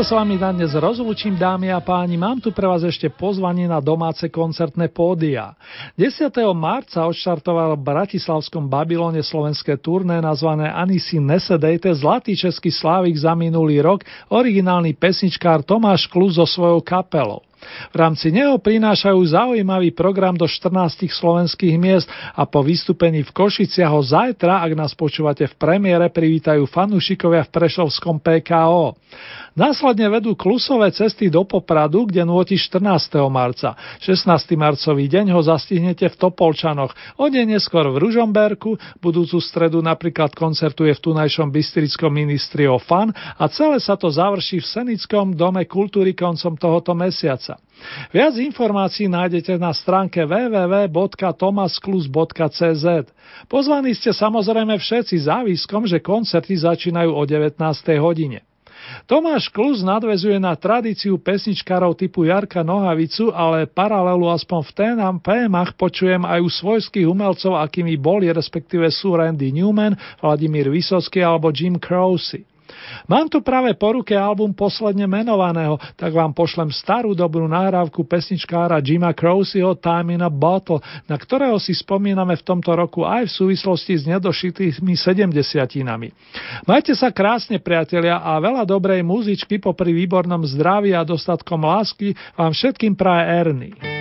Sa s vami na dnes rozlúčim, dámy a páni, mám tu pre vás ešte pozvanie na domáce koncertné pódia. 10. marca odštartoval v Bratislavskom Babylone slovenské turné nazvané Anisi Nesedejte Zlatý český slávik za minulý rok, originálny pesničkár Tomáš Klus so svojou kapelou. V rámci neho prinášajú zaujímavý program do 14 slovenských miest a po vystúpení v Košiciach ho zajtra, ak nás počúvate v premiére, privítajú fanúšikovia v Prešovskom PKO. Následne vedú klusové cesty do Popradu, kde nôti 14. marca. 16. marcový deň ho zastihnete v Topolčanoch. O deň neskôr v Ružomberku, budúcu stredu napríklad koncertuje v tunajšom Bystrickom ministri o fan a celé sa to završí v Senickom dome kultúry koncom tohoto mesiaca. Viac informácií nájdete na stránke www.tomasklus.cz. Pozvaní ste samozrejme všetci záviskom, že koncerty začínajú o 19. hodine. Tomáš Klus nadvezuje na tradíciu pesničkárov typu Jarka Nohavicu, ale paralelu aspoň v ténam pémach počujem aj u svojských umelcov, akými boli, respektíve sú Randy Newman, Vladimír Vysocký alebo Jim Croce. Mám tu práve po ruke album posledne menovaného, tak vám pošlem starú dobrú nahrávku pesničkára Jima Croceho Time in a Bottle, na ktorého si spomíname v tomto roku aj v súvislosti s nedošitými sedemdesiatinami. Majte sa krásne, priatelia, a veľa dobrej muzičky popri výbornom zdraví a dostatkom lásky vám všetkým praje Ernie.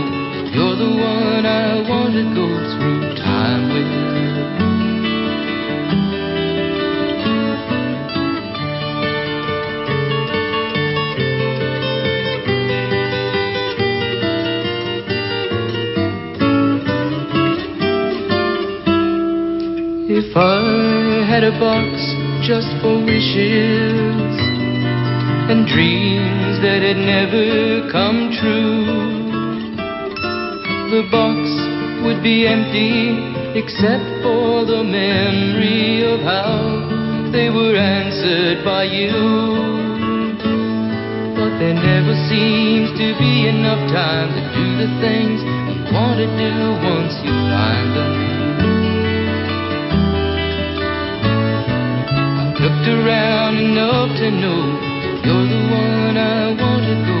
You're the one I want to go through time with. If I had a box just for wishes and dreams that had never come true the box would be empty except for the memory of how they were answered by you. But there never seems to be enough time to do the things you want to do once you find them. I've looked around enough to know you're the one I want to go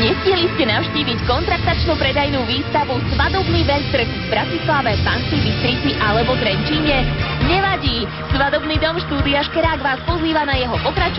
Nestihli ste navštíviť kontraktačnú predajnú výstavu Svadobný veľtrh v Bratislave, Banskej Bystrici alebo Trenčíne? Nevadí! Svadobný dom štúdia Škerák vás pozýva na jeho pokračovanie